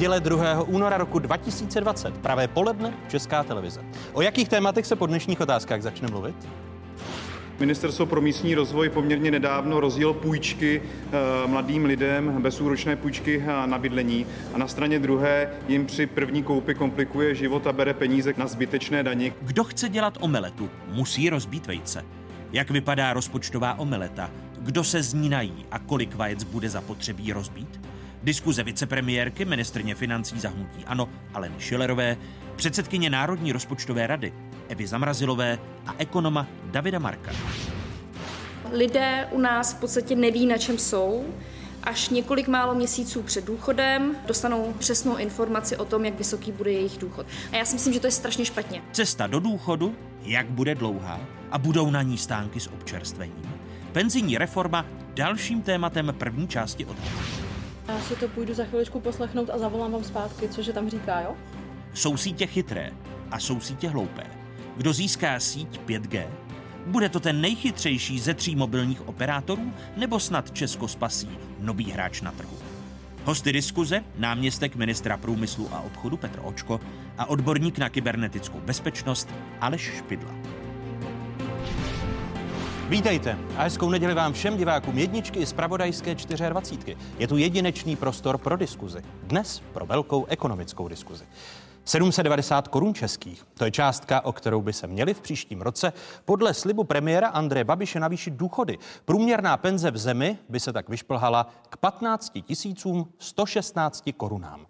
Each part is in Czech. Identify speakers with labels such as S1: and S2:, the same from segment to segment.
S1: Neděle 2. února roku 2020, pravé poledne, Česká televize. O jakých tématech se po dnešních otázkách začne mluvit?
S2: Ministerstvo pro místní rozvoj poměrně nedávno rozjel půjčky eh, mladým lidem, bezúročné půjčky eh, na bydlení a na straně druhé jim při první koupi komplikuje život a bere peníze na zbytečné daně.
S3: Kdo chce dělat omeletu, musí rozbít vejce. Jak vypadá rozpočtová omeleta? Kdo se z ní nají a kolik vajec bude zapotřebí rozbít? Diskuze vicepremiérky, ministrně financí zahnutí Ano, Aleny Šilerové, předsedkyně Národní rozpočtové rady Evy Zamrazilové a ekonoma Davida Marka.
S4: Lidé u nás v podstatě neví, na čem jsou. Až několik málo měsíců před důchodem dostanou přesnou informaci o tom, jak vysoký bude jejich důchod. A já si myslím, že to je strašně špatně.
S3: Cesta do důchodu, jak bude dlouhá a budou na ní stánky s občerstvením. Penzijní reforma dalším tématem první části odhadu.
S5: Já si to půjdu za chviličku poslechnout a zavolám vám zpátky, cože tam říká, jo?
S3: Jsou sítě chytré a jsou sítě hloupé. Kdo získá síť 5G? Bude to ten nejchytřejší ze tří mobilních operátorů, nebo snad Česko spasí nový hráč na trhu? Hosty diskuze, náměstek ministra průmyslu a obchodu Petr Očko a odborník na kybernetickou bezpečnost Aleš Špidla.
S1: Vítejte a hezkou neděli vám všem divákům jedničky z Pravodajské 24. Je tu jedinečný prostor pro diskuzi. Dnes pro velkou ekonomickou diskuzi. 790 korun českých. To je částka, o kterou by se měli v příštím roce podle slibu premiéra Andreje Babiše navýšit důchody. Průměrná penze v zemi by se tak vyšplhala k 15 116 korunám.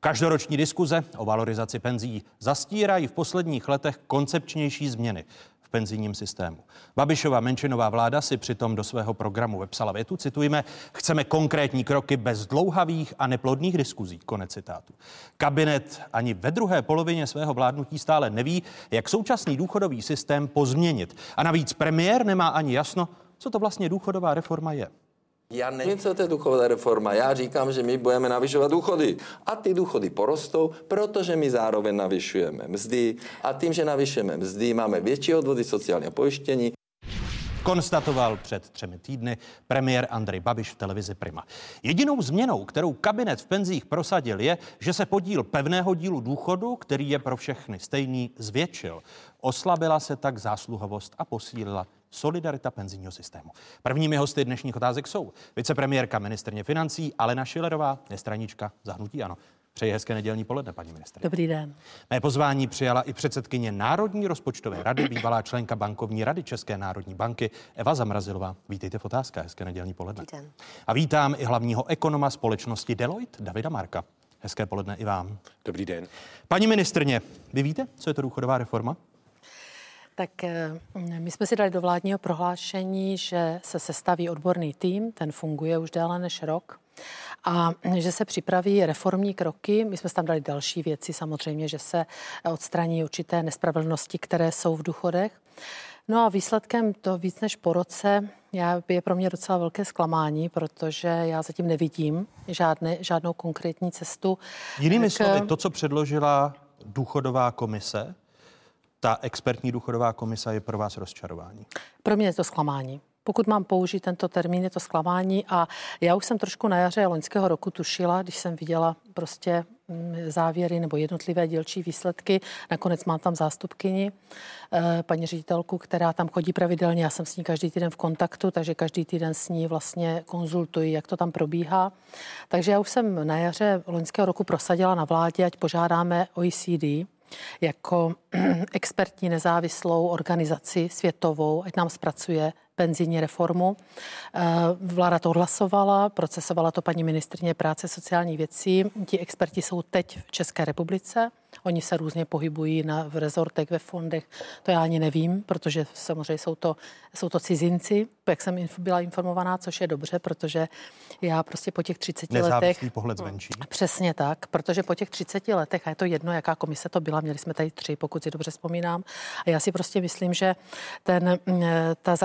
S1: Každoroční diskuze o valorizaci penzí zastírají v posledních letech koncepčnější změny penzijním systému. Babišova menšinová vláda si přitom do svého programu vepsala větu, citujeme, chceme konkrétní kroky bez dlouhavých a neplodných diskuzí, konec citátu. Kabinet ani ve druhé polovině svého vládnutí stále neví, jak současný důchodový systém pozměnit. A navíc premiér nemá ani jasno, co to vlastně důchodová reforma je.
S6: Já nevím, co to je důchodová reforma. Já říkám, že my budeme navyšovat důchody. A ty důchody porostou, protože my zároveň navyšujeme mzdy. A tím, že navyšujeme mzdy, máme větší odvody sociálního pojištění.
S1: Konstatoval před třemi týdny premiér Andrej Babiš v televizi Prima. Jedinou změnou, kterou kabinet v penzích prosadil, je, že se podíl pevného dílu důchodu, který je pro všechny stejný, zvětšil. Oslabila se tak zásluhovost a posílila solidarita penzijního systému. Prvními hosty dnešních otázek jsou vicepremiérka ministrně financí Alena Šilerová, nestranička zahnutí ano. Přeji hezké nedělní poledne, paní ministr.
S7: Dobrý den.
S1: Mé pozvání přijala i předsedkyně Národní rozpočtové rady, bývalá členka bankovní rady České národní banky Eva Zamrazilová. Vítejte v otázkách, hezké nedělní poledne.
S7: Dobrý den.
S1: A vítám i hlavního ekonoma společnosti Deloitte, Davida Marka. Hezké poledne i vám.
S8: Dobrý den.
S1: Paní ministrně, vy víte, co je to důchodová reforma?
S7: Tak eh, my jsme si dali do vládního prohlášení, že se sestaví odborný tým, ten funguje už déle než rok, a že se připraví reformní kroky. My jsme tam dali další věci, samozřejmě, že se odstraní určité nespravedlnosti, které jsou v důchodech. No a výsledkem to víc než po roce já, je pro mě docela velké zklamání, protože já zatím nevidím žádné, žádnou konkrétní cestu.
S1: Jinými k... slovy, to, co předložila důchodová komise, ta expertní důchodová komise je pro vás rozčarování?
S7: Pro mě je to zklamání. Pokud mám použít tento termín, je to zklamání a já už jsem trošku na jaře loňského roku tušila, když jsem viděla prostě mm, závěry nebo jednotlivé dílčí výsledky. Nakonec mám tam zástupkyni, eh, paní ředitelku, která tam chodí pravidelně. Já jsem s ní každý týden v kontaktu, takže každý týden s ní vlastně konzultuji, jak to tam probíhá. Takže já už jsem na jaře loňského roku prosadila na vládě, ať požádáme OECD, jako expertní nezávislou organizaci světovou, ať nám zpracuje penzijní reformu. Eh, vláda to odhlasovala, procesovala to paní ministrně práce sociální věcí. Ti experti jsou teď v České republice. Oni se různě pohybují na, v rezortech, ve fondech. To já ani nevím, protože samozřejmě jsou to, jsou to cizinci, jak jsem byla informovaná, což je dobře, protože já prostě po těch 30
S1: Nezávislý
S7: letech...
S1: pohled zvenčí.
S7: Přesně tak, protože po těch 30 letech, a je to jedno, jaká komise to byla, měli jsme tady tři, pokud si dobře vzpomínám, a já si prostě myslím, že ten, ta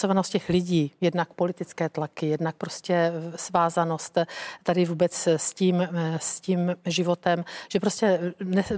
S7: zainteresovanost těch lidí, jednak politické tlaky, jednak prostě svázanost tady vůbec s tím, s tím životem, že prostě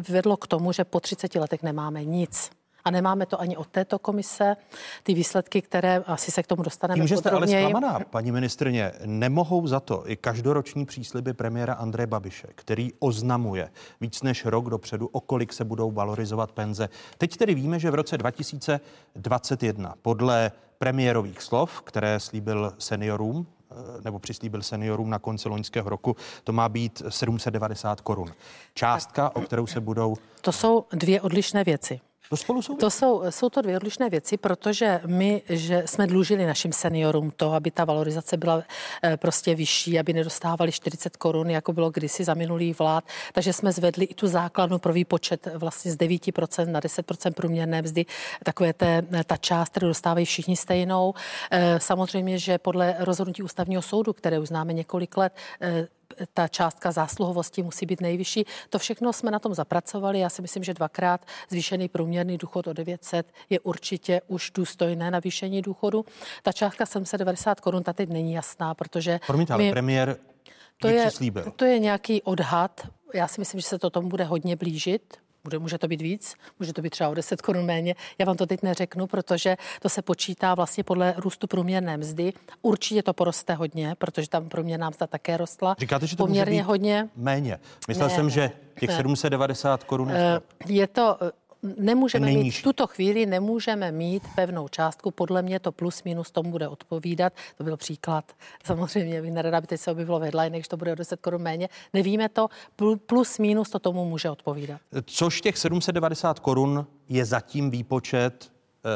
S7: vedlo k tomu, že po 30 letech nemáme nic. A nemáme to ani od této komise. Ty výsledky, které asi se k tomu dostaneme
S1: Tím, že jste ale zklamaná, paní ministrně, nemohou za to i každoroční přísliby premiéra Andreje Babiše, který oznamuje víc než rok dopředu, o kolik se budou valorizovat penze. Teď tedy víme, že v roce 2021 podle premiérových slov, které slíbil seniorům, eh, nebo přislíbil seniorům na konci loňského roku, to má být 790 korun. Částka, o kterou se budou...
S7: To jsou dvě odlišné věci.
S1: To spolu jsou...
S7: To jsou, jsou to dvě odlišné věci, protože my že jsme dlužili našim seniorům to, aby ta valorizace byla eh, prostě vyšší, aby nedostávali 40 korun, jako bylo kdysi za minulý vlád. Takže jsme zvedli i tu základnu pro výpočet vlastně z 9% na 10% průměrné mzdy, takové té, ta část, kterou dostávají všichni stejnou. Eh, samozřejmě, že podle rozhodnutí ústavního soudu, které už známe několik let, eh, ta částka zásluhovosti musí být nejvyšší. To všechno jsme na tom zapracovali. Já si myslím, že dvakrát zvýšený průměrný důchod o 900 je určitě už důstojné navýšení důchodu. Ta částka 790 korun ta teď není jasná, protože...
S1: Promiňte, ale
S7: my-
S1: premiér
S7: to je, to je nějaký odhad. Já si myslím, že se to tomu bude hodně blížit. Bude, může to být víc, může to být třeba o 10 korun méně. Já vám to teď neřeknu, protože to se počítá vlastně podle růstu průměrné mzdy. Určitě to poroste hodně, protože tam průměrná mzda také rostla.
S1: Říkáte, že to
S7: poměrně
S1: může být
S7: hodně.
S1: méně. Myslel
S7: Ne,
S1: jsem, že těch
S7: ne.
S1: 790 korun je
S7: Eh. Je to, nemůžeme mít, v tuto chvíli nemůžeme mít pevnou částku, podle mě to plus minus tomu bude odpovídat, to byl příklad, samozřejmě bych nerada, aby teď se objevilo v headline, že to bude o 10 korun méně, nevíme to, Pl- plus minus to tomu může odpovídat.
S1: Což těch 790 korun je zatím výpočet, eh,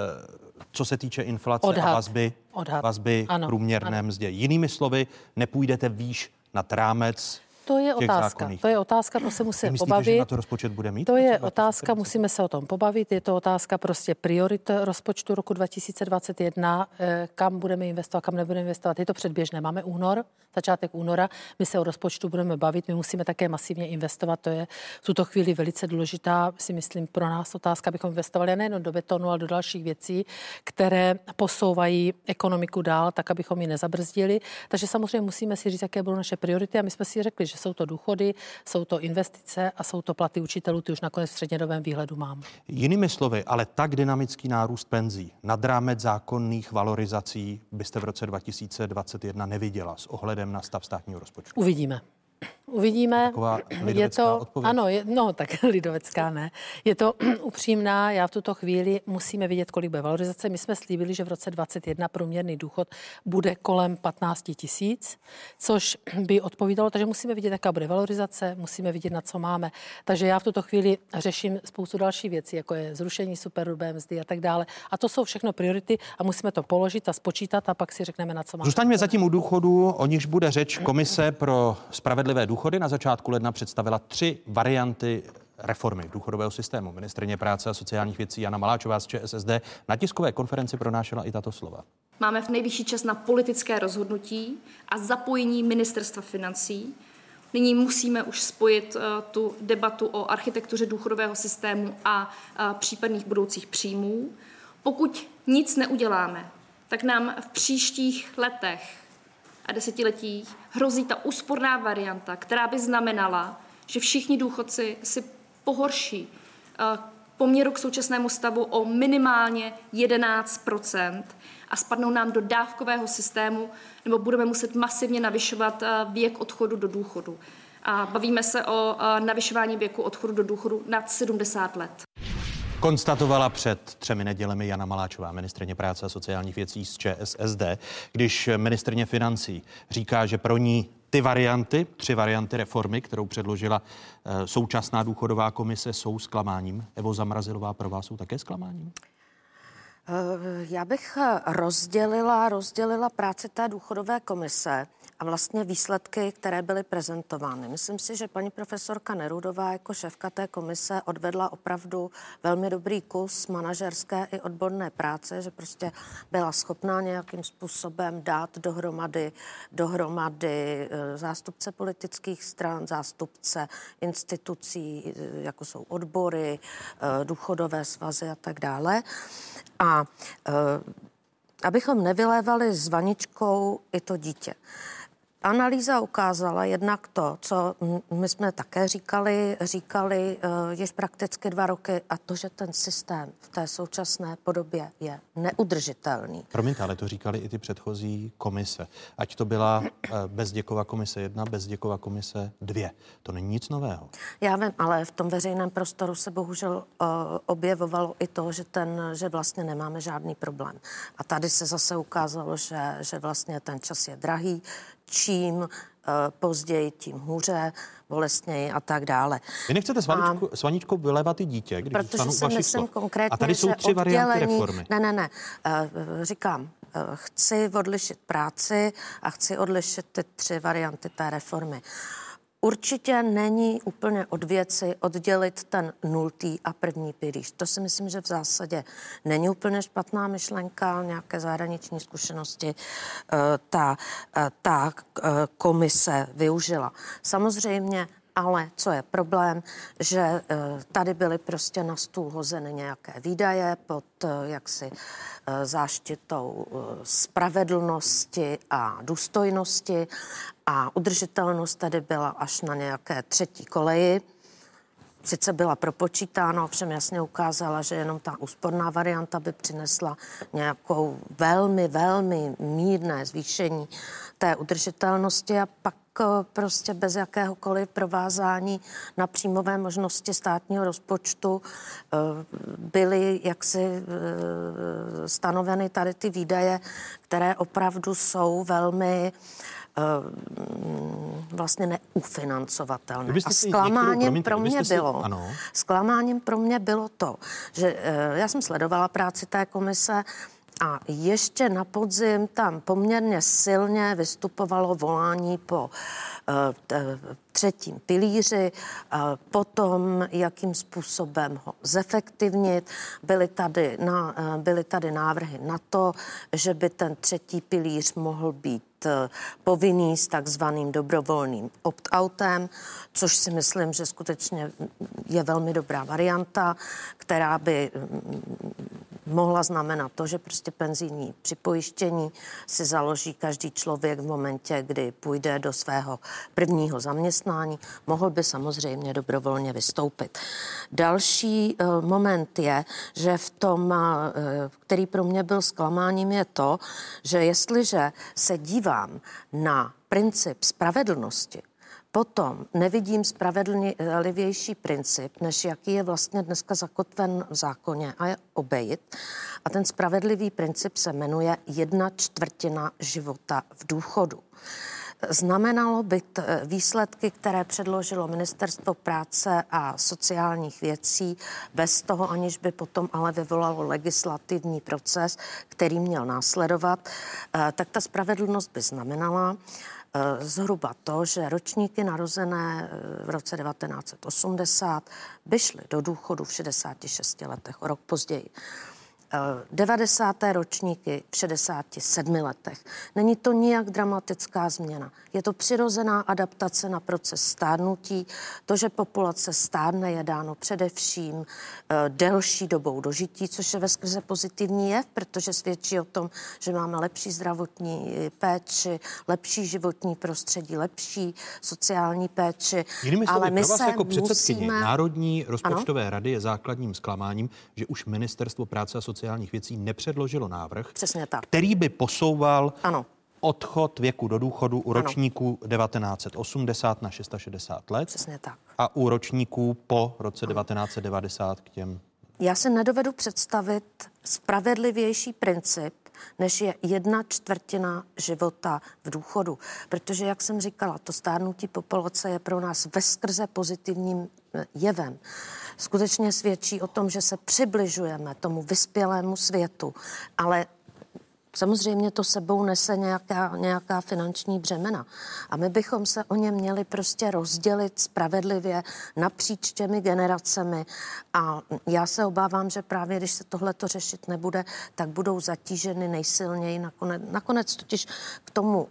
S1: co se týče inflace
S7: Odhad.
S1: a vazby,
S7: Odhad.
S1: vazby
S7: Ano,
S1: průměrné
S7: ano.
S1: mzdě. Jinými slovy, nepůjdete výš nad rámec
S7: To je otázka,
S1: zákonných.
S7: to je otázka, to se musí
S1: Myslíte,
S7: pobavit.
S1: že na to rozpočet bude mít?
S7: To je
S1: 2020?
S7: otázka, musíme se o tom pobavit. Je to otázka prostě priorit rozpočtu roku 2021, eh, kam budeme investovat, kam nebudeme investovat. Je to předběžné. Máme únor, začátek února. My se o rozpočtu budeme bavit. My musíme také masivně investovat. To je v tuto chvíli velice důležitá, si myslím, pro nás otázka, abychom investovali nejen do betonu, ale do dalších věcí, které posouvají ekonomiku dál, tak abychom ji nezabrzdili. Takže samozřejmě musíme si říct, jaké budou naše priority. A my jsme si řekli, že jsou to důchody, jsou to investice a jsou to platy učitelů. Ty už nakonec v střednědobém výhledu mám.
S1: Jinými slovy, ale tak dynamický nárůst penzí nad rámec zákonných valorizací byste v roce 2021 neviděla s ohledem na stav státního rozpočtu.
S7: Uvidíme. Uvidíme.
S1: Taková
S7: je to,
S1: odpověď.
S7: ano, je, no tak lidovecká ne. Je to upřímná, já v tuto chvíli musíme vidět, kolik bude valorizace. My jsme slíbili, že v roce 2021 průměrný důchod bude kolem 15 tisíc, což by odpovídalo, takže musíme vidět, jaká bude valorizace, musíme vidět, na co máme. Takže já v tuto chvíli řeším spoustu dalších věcí, jako je zrušení superhrubé mzdy a tak dále. A to jsou všechno priority a musíme to položit a spočítat a pak si řekneme, na co máme.
S1: Zůstaňme zatím u důchodu, o nichž bude řeč. Komise pro spravedlivé důchody na začátku ledna představila tři varianty reformy důchodového systému. Ministrině práce a sociálních věcí Jana Maláčová z ČSSD na tiskové konferenci pronášela i tato slova.
S4: Máme v nejvyšší čas na politické rozhodnutí a zapojení ministerstva financí. Nyní musíme už spojit eh, tu debatu o architektuře důchodového systému a eh, případných budoucích příjmů. Pokud nic neuděláme, tak nám v příštích letech a desetiletích hrozí ta úsporná varianta, která by znamenala, že všichni důchodci si pohorší eh, poměru k současnému stavu o minimálně 11% a spadnou nám do dávkového systému, nebo budeme muset masivně navyšovat eh, věk odchodu do důchodu. A bavíme se o eh, navyšování věku odchodu do důchodu nad 70 let.
S1: Konstatovala před třemi nedělemi Jana Maláčová, ministrně práce a sociálních věcí z ČSSD, když ministrně financí říká, že pro ní ty varianty, tři varianty reformy, kterou předložila eh, současná důchodová komise, jsou zklamáním. Evo Zamrazilová pro vás jsou také zklamáním?
S8: Eh, Já bych eh, rozdělila, rozdělila práci té důchodové komise a vlastně výsledky, které byly prezentovány. Myslím si, že paní profesorka Nerudová jako šéfka té komise odvedla opravdu velmi dobrý kus manažerské i odborné práce, že prostě byla schopná nějakým způsobem dát dohromady, dohromady eh, zástupce politických stran, zástupce institucí, jako jsou odbory, důchodové svazy a tak dále. A eh, abychom nevylévali s vaničkou i to dítě. Analýza ukázala jednak to, co my jsme také říkali, říkali uh, již prakticky dva roky, a to, že ten systém v té současné podobě je neudržitelný.
S1: Promiňte, ale to říkali i ty předchozí komise. Ať to byla uh, Bezděkova komise jedna, Bezděkova komise dvě. To není nic nového.
S8: Já vím, ale v tom veřejném prostoru se bohužel uh, objevovalo i to, že, ten, že vlastně nemáme žádný problém. A tady se zase ukázalo, že, že vlastně ten čas je drahý, čím uh, později, tím hůře, bolestněji a tak dále.
S1: Vy nechcete s Vaničkou, a, s Vaničkou vylévat i dítě, když
S8: Protože si myslím slov. konkrétně,
S1: A tady jsou tři varianty reformy.
S8: Ne, ne, ne. Uh, říkám, uh, chci odlišit práci a chci odlišit ty tři varianty té reformy. Určitě není úplně od věci oddělit ten nultý a první pilíř. To si myslím, že v zásadě není úplně špatná myšlenka, nějaké zahraniční zkušenosti eh, ta, eh, ta eh, komise využila. Samozřejmě ale co je problém, že tady byly prostě na stůl hozeny nějaké výdaje pod jaksi záštitou spravedlnosti a důstojnosti a udržitelnost tady byla až na nějaké třetí koleji. Sice byla propočítána, ovšem jasně ukázala, že jenom ta úsporná varianta by přinesla nějakou velmi, velmi mírné zvýšení té udržitelnosti a pak eh, prostě bez jakéhokoliv provázání na příjmové možnosti státního rozpočtu eh, byly jaksi eh, stanoveny tady ty výdaje, které opravdu jsou velmi vlastně neufinancovatelné. A zklamáním některou, pro mě si, bylo, ano. zklamáním pro mě bylo to, že eh, já jsem sledovala práci té komise a ještě na podzim tam poměrně silně vystupovalo volání po uh, třetím pilíři, potom jakým způsobem ho zefektivnit. Byly tady, na, byly tady návrhy na to, že by ten třetí pilíř mohl být Eh, povinný s takzvaným dobrovolným opt-outem, což si myslím, že skutečně je velmi dobrá varianta, která by mm, mohla znamenat to, že prostě penzijní připojištění si založí každý člověk v momentě, kdy půjde do svého prvního zaměstnání. Mohl by samozřejmě dobrovolně vystoupit. Další uh, moment je, že v tom, uh, který pro mě byl zklamáním, je to, že jestliže se dívám na princip spravedlnosti, Potom nevidím spravedlivější princip, než jaký je vlastně dneska zakotven v zákoně a je obejit. A ten spravedlivý princip se jmenuje jedna čtvrtina života v důchodu. Znamenalo by t- výsledky, které předložilo Ministerstvo práce a sociálních věcí, bez toho, aniž by potom ale vyvolalo legislativní proces, který měl následovat, eh, tak ta spravedlnost by znamenala, Eh, zhruba to, že ročníky narozené eh, v roce 1980 by šly do důchodu v 66 letech, rok později. 90. ročníky v 67 letech. Není to nijak dramatická změna. Je to přirozená adaptace na proces stárnutí. To, že populace stárne, je dáno především uh, delší dobou dožití, což je ve skrze pozitivní jev, protože svědčí o tom, že máme lepší zdravotní péči, lepší životní prostředí, lepší sociální péči.
S1: Jinými slovy, Ale my pro vás jako předsedkyně musíme... Národní rozpočtové ano? rady je základním zklamáním, že už Ministerstvo práce a sociálních věcí nepředložilo návrh,
S8: Přesně tak.
S1: který by posouval
S8: ano
S1: odchod věku do důchodu u ročníků ano. 1980 na 660 let.
S8: Přesně tak.
S1: A u ročníků po roce ano. 1990 k těm.
S8: Já si nedovedu představit spravedlivější princip, než je jedna čtvrtina života v důchodu. Protože, jak jsem říkala, to stárnutí populace je pro nás veskrze pozitivním eh, jevem. Skutečně svědčí o tom, že se přibližujeme tomu vyspělému světu, ale Samozřejmě to sebou nese nějaká, nějaká finanční břemena. A my bychom se o ně měli prostě rozdělit spravedlivě napříč těmi generacemi. A já se obávám, že právě když se tohle to řešit nebude, tak budou zatíženy nejsilněji nakonec. Nakonec totiž k tomu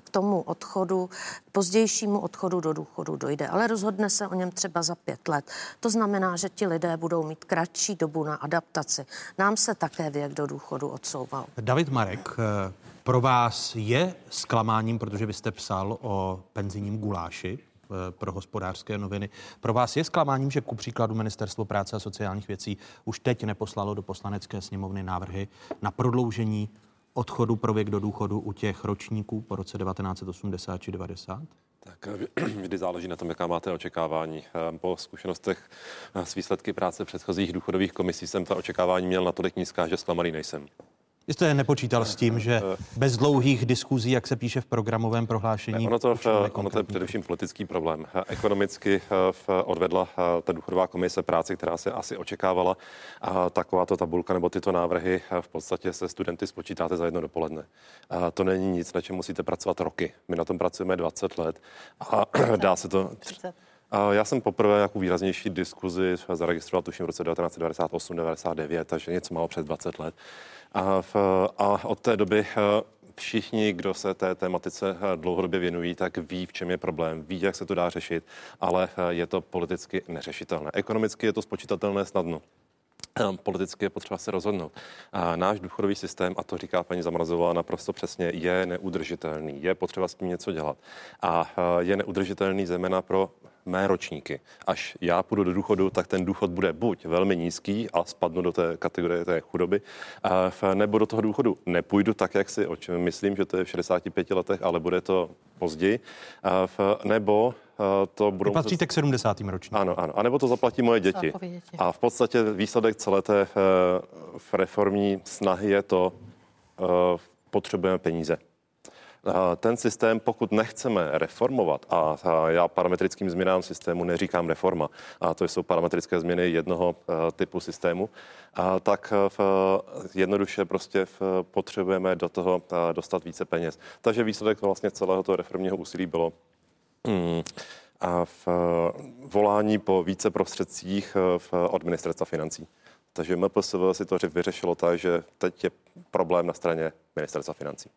S8: k tomu odchodu, pozdějšímu odchodu do důchodu dojde, ale rozhodne se o něm třeba za pět let. To znamená, že ti lidé budou mít kratší dobu na adaptaci. Nám se také věk do důchodu odsouval.
S1: David Marek, eh, pro vás je zklamáním, protože vy jste psal o penzijním guláši, eh, pro hospodářské noviny. Pro vás je zklamáním, že ku příkladu Ministerstvo práce a sociálních věcí už teď neposlalo do poslanecké sněmovny návrhy na prodloužení odchodu pro věk do důchodu u těch ročníků po roce 1980 či 90?
S9: Tak eh, vždy záleží na tom, jaká máte očekávání. Eh, po zkušenostech eh, s výsledky práce předchozích důchodových komisí jsem ta očekávání měl natolik nízká, že zklamaný nejsem.
S1: Jste nepočítal s tím, že bez dlouhých diskuzí, jak se píše v programovém prohlášení,
S9: ne, ono, to, ono to je především politický problém. Ekonomicky odvedla ta důchodová komise práci, která se asi očekávala. A takováto tabulka nebo tyto návrhy v podstatě se studenty spočítáte za jedno dopoledne. A to není nic, na čem musíte pracovat roky. My na tom pracujeme 20 let a dá se to... 30. Já jsem poprvé jako výraznější diskuzi zaregistroval tuším v roce 1998-99, takže něco málo přes 20 let. A, v, a od té doby eh, všichni, kdo se té tematice eh, dlouhodobě věnují, tak ví, v čem je problém, ví, jak se to dá řešit, ale eh, je to politicky neřešitelné. Ekonomicky je to spočítatelné snadno. Politicky je potřeba se rozhodnout. A náš důchodový systém, a to říká paní Zamrazová naprosto přesně, je neudržitelný. Je potřeba s tím něco dělat. A je neudržitelný zejména pro mé ročníky. Až já půjdu do důchodu, tak ten důchod bude buď velmi nízký a spadnu do té kategorie té chudoby, nebo do toho důchodu nepůjdu tak, jak si o čem myslím, že to je v 65 letech, ale bude to později, nebo to budou... Vy
S1: patříte k 70. ročníku.
S9: Ano, ano. A nebo to zaplatí moje děti. A v podstatě výsledek celé té v reformní snahy je to, potřebujeme peníze. Ten systém, pokud nechceme reformovat, a já parametrickým změnám systému neříkám reforma, a to jsou parametrické změny jednoho e, typu systému, tak v, jednoduše prostě v, potřebujeme do toho dostat více peněz. Takže výsledek vlastně celého toho reformního úsilí bylo hmm, a v volání po více prostředcích v, od ministerstva financí. Takže MPSV si to vyřešilo tak, že teď je problém na straně ministerstva financí.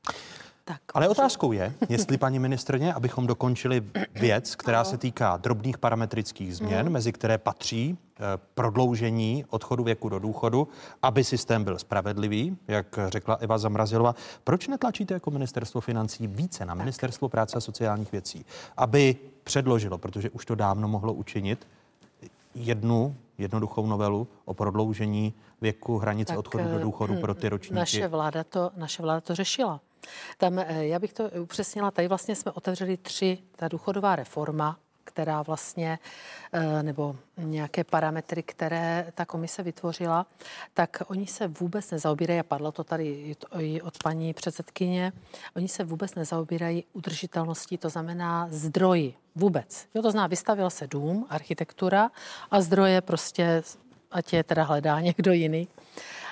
S1: Tak, Ale otázkou je, jestli paní ministrně, abychom dokončili věc, která se týká drobných parametrických změn, mezi které patří eh, prodloužení odchodu věku do důchodu, aby systém byl spravedlivý, jak řekla Eva Zamrazilová. Proč netlačíte jako ministerstvo financí více na ministerstvo práce a sociálních věcí, aby předložilo, protože už to dávno mohlo učinit, jednu jednoduchou novelu o prodloužení věku hranice tak, odchodu do důchodu pro ty ročníky.
S7: Naše vláda to, naše vláda to řešila. Tam eh, já bych to upřesnila, tady vlastně jsme otevřeli tři, ta důchodová reforma, která vlastně, eh, nebo nějaké parametry, které ta komise vytvořila, tak oni se vůbec nezaobírají, a padlo to tady i od paní předsedkyně, oni se vůbec nezaobírají udržitelností, to znamená zdroji, vůbec. Jo, to znamená, vystavil se dům, architektura a zdroje prostě, ať je teda hledá někdo jiný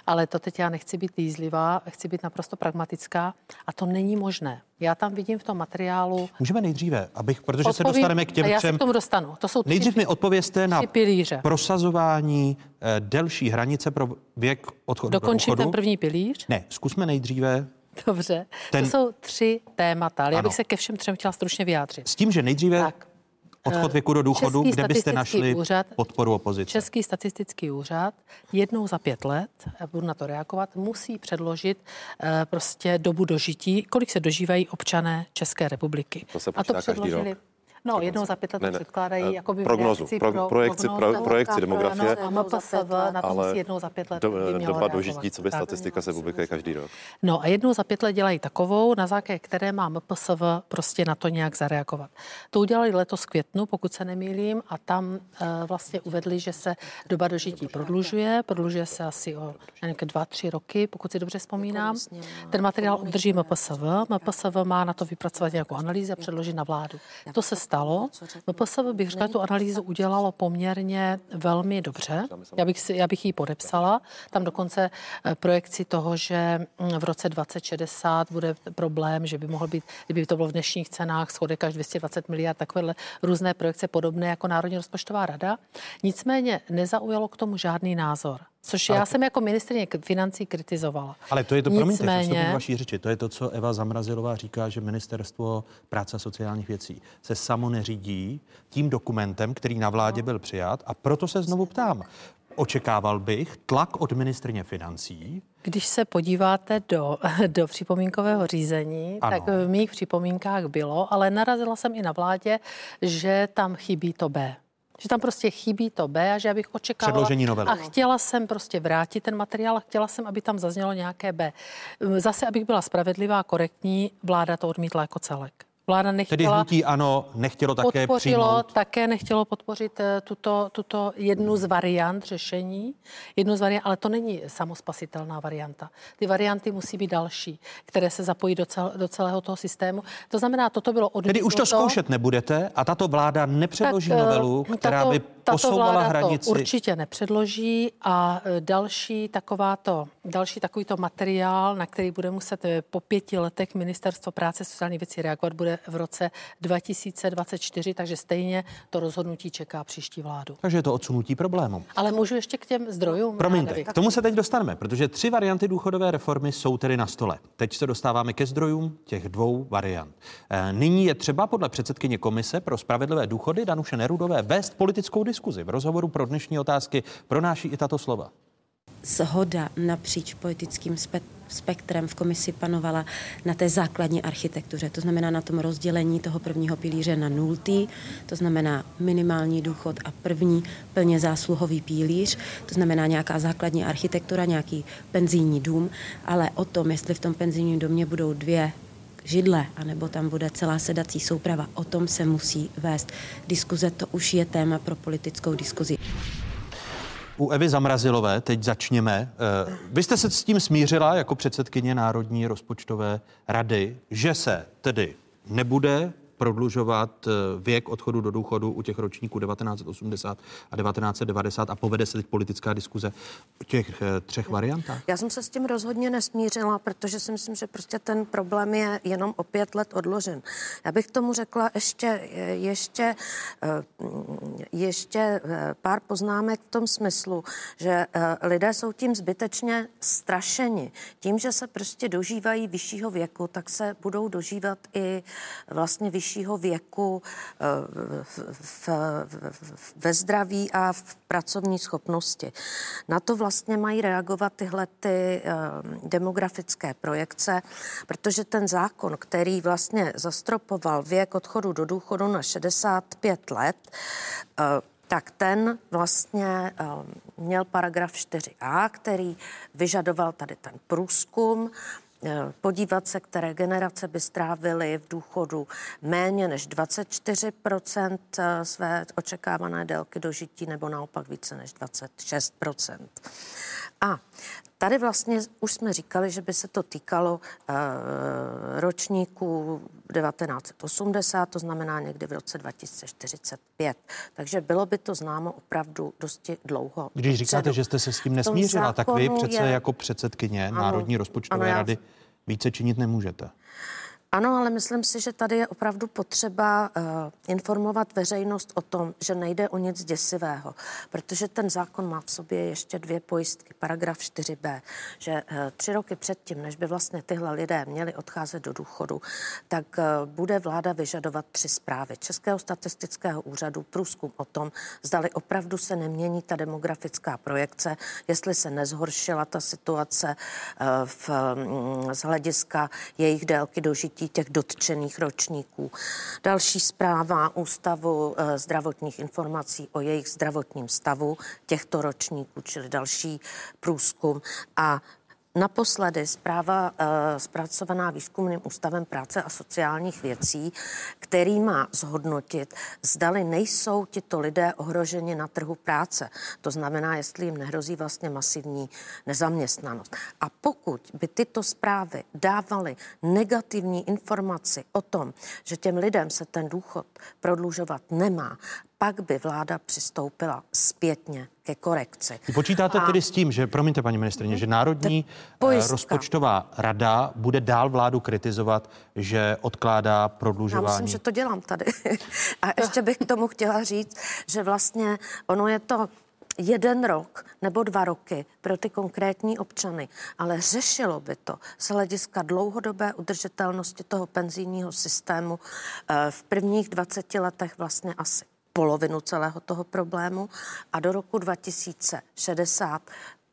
S7: ale to teď já nechci být lízlivá, chci být naprosto pragmatická a to není možné. Já tam vidím v tom materiálu.
S1: Můžeme nejdříve, abych, protože Odpovím, se dostaneme k těm
S7: já třem. Já se k tomu dostanu. To jsou
S1: tři, Nejdřív mi odpověste na pilíře. prosazování eh, delší hranice pro věk odchodu
S7: Dokončím
S1: do
S7: ten první pilíř?
S1: Ne, zkusme nejdříve
S7: Dobře, ten... to jsou tři témata, ale já bych se ke všem třem chtěla stručně vyjádřit.
S1: S tím, že nejdříve tak. Odchod věku do důchodu, Český kde byste našli úřad, podporu opozice?
S7: Český statistický úřad jednou za pět let, a budu na to reagovat, musí předložit uh, prostě dobu dožití, kolik se dožívají občané České republiky.
S9: To se a to předložili. Každý rok.
S7: No, jednou za pět let předkládají uh, jakoby
S9: prognozu, pro, pro, projekci, pro, projekci demografie.
S7: A MPSV na to musí jednou za pět let do,
S9: Doba dožití, co by statistika se publikuje každý rok.
S7: No a jednou za pět let dělají takovou, na základě které má MPSV prostě na to nějak zareagovat. To udělali letos květnu, pokud se nemýlím, a tam uh, vlastně uvedli, že se doba dožití prodlužuje, prodlužuje se asi o nevím, dva, tři roky, pokud si dobře vzpomínám. Ten materiál udrží MPSV, MPSV má na to vypracovat nějakou analýzu a předložit na vládu. To se stalo. MPSV bych řekla, tu analýzu udělalo poměrně velmi dobře. Já bych, si, já bych ji podepsala. Tam dokonce eh, projekci toho, že mm, v roce 2060 bude problém, že by mohl být, kdyby to bylo v dnešních cenách, schodek až 220 miliard, takovéhle různé projekce podobné jako Národní rozpočtová rada. Nicméně nezaujalo k tomu žádný názor. Což ale já to... jsem jako ministrině financí kritizovala.
S1: Ale to je to, Nicméně... promiňte, vaší řeči, to je to, co Eva Zamrazilová říká, že ministerstvo práce a sociálních věcí se samo neřídí tím dokumentem, který na vládě no. byl přijat a proto se znovu ptám. Očekával bych tlak od ministrně financí.
S7: Když se podíváte do, do připomínkového řízení, ano. tak v mých připomínkách bylo, ale narazila jsem i na vládě, že tam chybí to B že tam prostě chybí to B a že abych očekávala.
S1: Předložení novely.
S7: A chtěla jsem prostě vrátit ten materiál a chtěla jsem, aby tam zaznělo nějaké B. Zase, abych byla spravedlivá a korektní, vláda to odmítla jako celek. Vláda nechtěla...
S1: Tedy hnutí ano, nechtělo také přijmout.
S7: také nechtělo podpořit eh, tuto, tuto jednu z variant řešení, jednu z variant, ale to není samospasitelná varianta. Ty varianty musí být další, které se zapojí do, cel, do celého toho systému. To znamená, toto bylo odmítnuto.
S1: Tedy už to zkoušet nebudete a tato vláda nepředloží tak, eh, novelu, která tato, by posouvala hranici.
S7: To určitě nepředloží a eh, další takováto, další takovýto materiál, na který bude muset po pěti letech Ministerstvo práce sociální věci reagovat, bude v roce 2024, takže stejně to rozhodnutí čeká příští vládu.
S1: Takže je to odsunutí problému.
S7: Ale můžu ještě k těm zdrojům?
S1: Promiňte, k tomu se teď dostaneme, protože tři varianty důchodové reformy jsou tedy na stole. Teď se dostáváme ke zdrojům těch dvou variant. Eh, nyní je třeba podle předsedkyně Komise pro spravedlivé důchody Danuše Nerudové vést politickou diskuzi. V rozhovoru pro dnešní otázky pronáší i tato slova.
S10: Shoda napříč politickým spektrem v komisi panovala na té základní architektuře, to znamená na tom rozdělení toho prvního pilíře na nultý, to znamená minimální důchod a první plně zásluhový pilíř, to znamená nějaká základní architektura, nějaký penzijní dům, ale o tom, jestli v tom penzijním domě budou dvě židle, anebo tam bude celá sedací souprava. O tom se musí vést diskuze, to už je téma pro politickou diskuzi.
S1: U Evy Zamrazilové teď začněme. Eh, vy jste se s tím smířila jako předsedkyně Národní rozpočtové rady, že se tedy nebude prodlužovat eh, věk odchodu do důchodu u těch ročníků 1980 a 1990 a povede se teď politická diskuze o těch eh, třech variantách?
S8: Já jsem se s tím rozhodně nesmířila, protože si myslím, že prostě ten problém je jenom o pět let odložen. Já bych tomu řekla ještě, eh, ještě, ještě pár poznámek v tom smyslu, že lidé jsou tím zbytečně strašeni. Tím, že se prostě dožívají vyššího věku, tak se budou dožívat i vlastně vyšší vyššího věku eh, v, v, ve zdraví a v pracovní schopnosti. Na to vlastně mají reagovat tyhle ty eh, demografické projekce, protože ten zákon, který vlastně zastropoval věk odchodu do důchodu na 65 let, eh, tak ten vlastně měl paragraf 4a, který vyžadoval tady ten průzkum podívat se, které generace by strávily v důchodu méně než 24 eh, své očekávané délky dožití nebo naopak více než 26% A Tady vlastně už jsme říkali, že by se to týkalo uh, ročníků 1980, to znamená někdy v roce 2045. Takže bylo by to známo opravdu dosti dlouho.
S1: Když říkáte, předu. že jste se s tím nesmířila, tak vy přece je... jako předsedkyně ano, Národní rozpočtové ano, rady více činit nemůžete.
S8: Ano, ale myslím si, že tady je opravdu potřeba uh, informovat veřejnost o tom, že nejde o nic děsivého, protože ten zákon má v sobě ještě dvě pojistky. Paragraf 4b, že uh, tři roky předtím, než by vlastně tyhle lidé měli odcházet do důchodu, tak uh, bude vláda vyžadovat tři zprávy Českého statistického úřadu, průzkum o tom, zdali opravdu se nemění ta demografická projekce, jestli se nezhoršila ta situace uh, v, um, z hlediska jejich délky dožití využití těch dotčených ročníků. Další zpráva Ústavu eh, zdravotních informací o jejich zdravotním stavu těchto ročníků, čili další průzkum a Naposledy zpráva uh, zpracovaná Výzkumným ústavem práce a sociálních věcí, který má zhodnotit, zdali nejsou tito lidé ohroženi na trhu práce. To znamená, jestli jim nehrozí vlastně masivní nezaměstnanost. A pokud by tyto zprávy dávaly negativní informaci o tom, že těm lidem se ten důchod prodlužovat nemá, pak by vláda přistoupila zpětně ke korekci.
S1: Počítáte a... tedy s tím, že, promiňte paní ministrině, že Národní eh, pojistka. rozpočtová rada bude dál vládu kritizovat, že odkládá prodlužování? Já
S8: myslím, že to dělám tady. a ještě bych k tomu chtěla říct, že vlastně ono je to jeden rok nebo dva roky pro ty konkrétní občany, ale řešilo by to z hlediska dlouhodobé udržitelnosti toho penzijního systému eh, v prvních 20 letech vlastně asi polovinu celého toho problému. A do roku 2060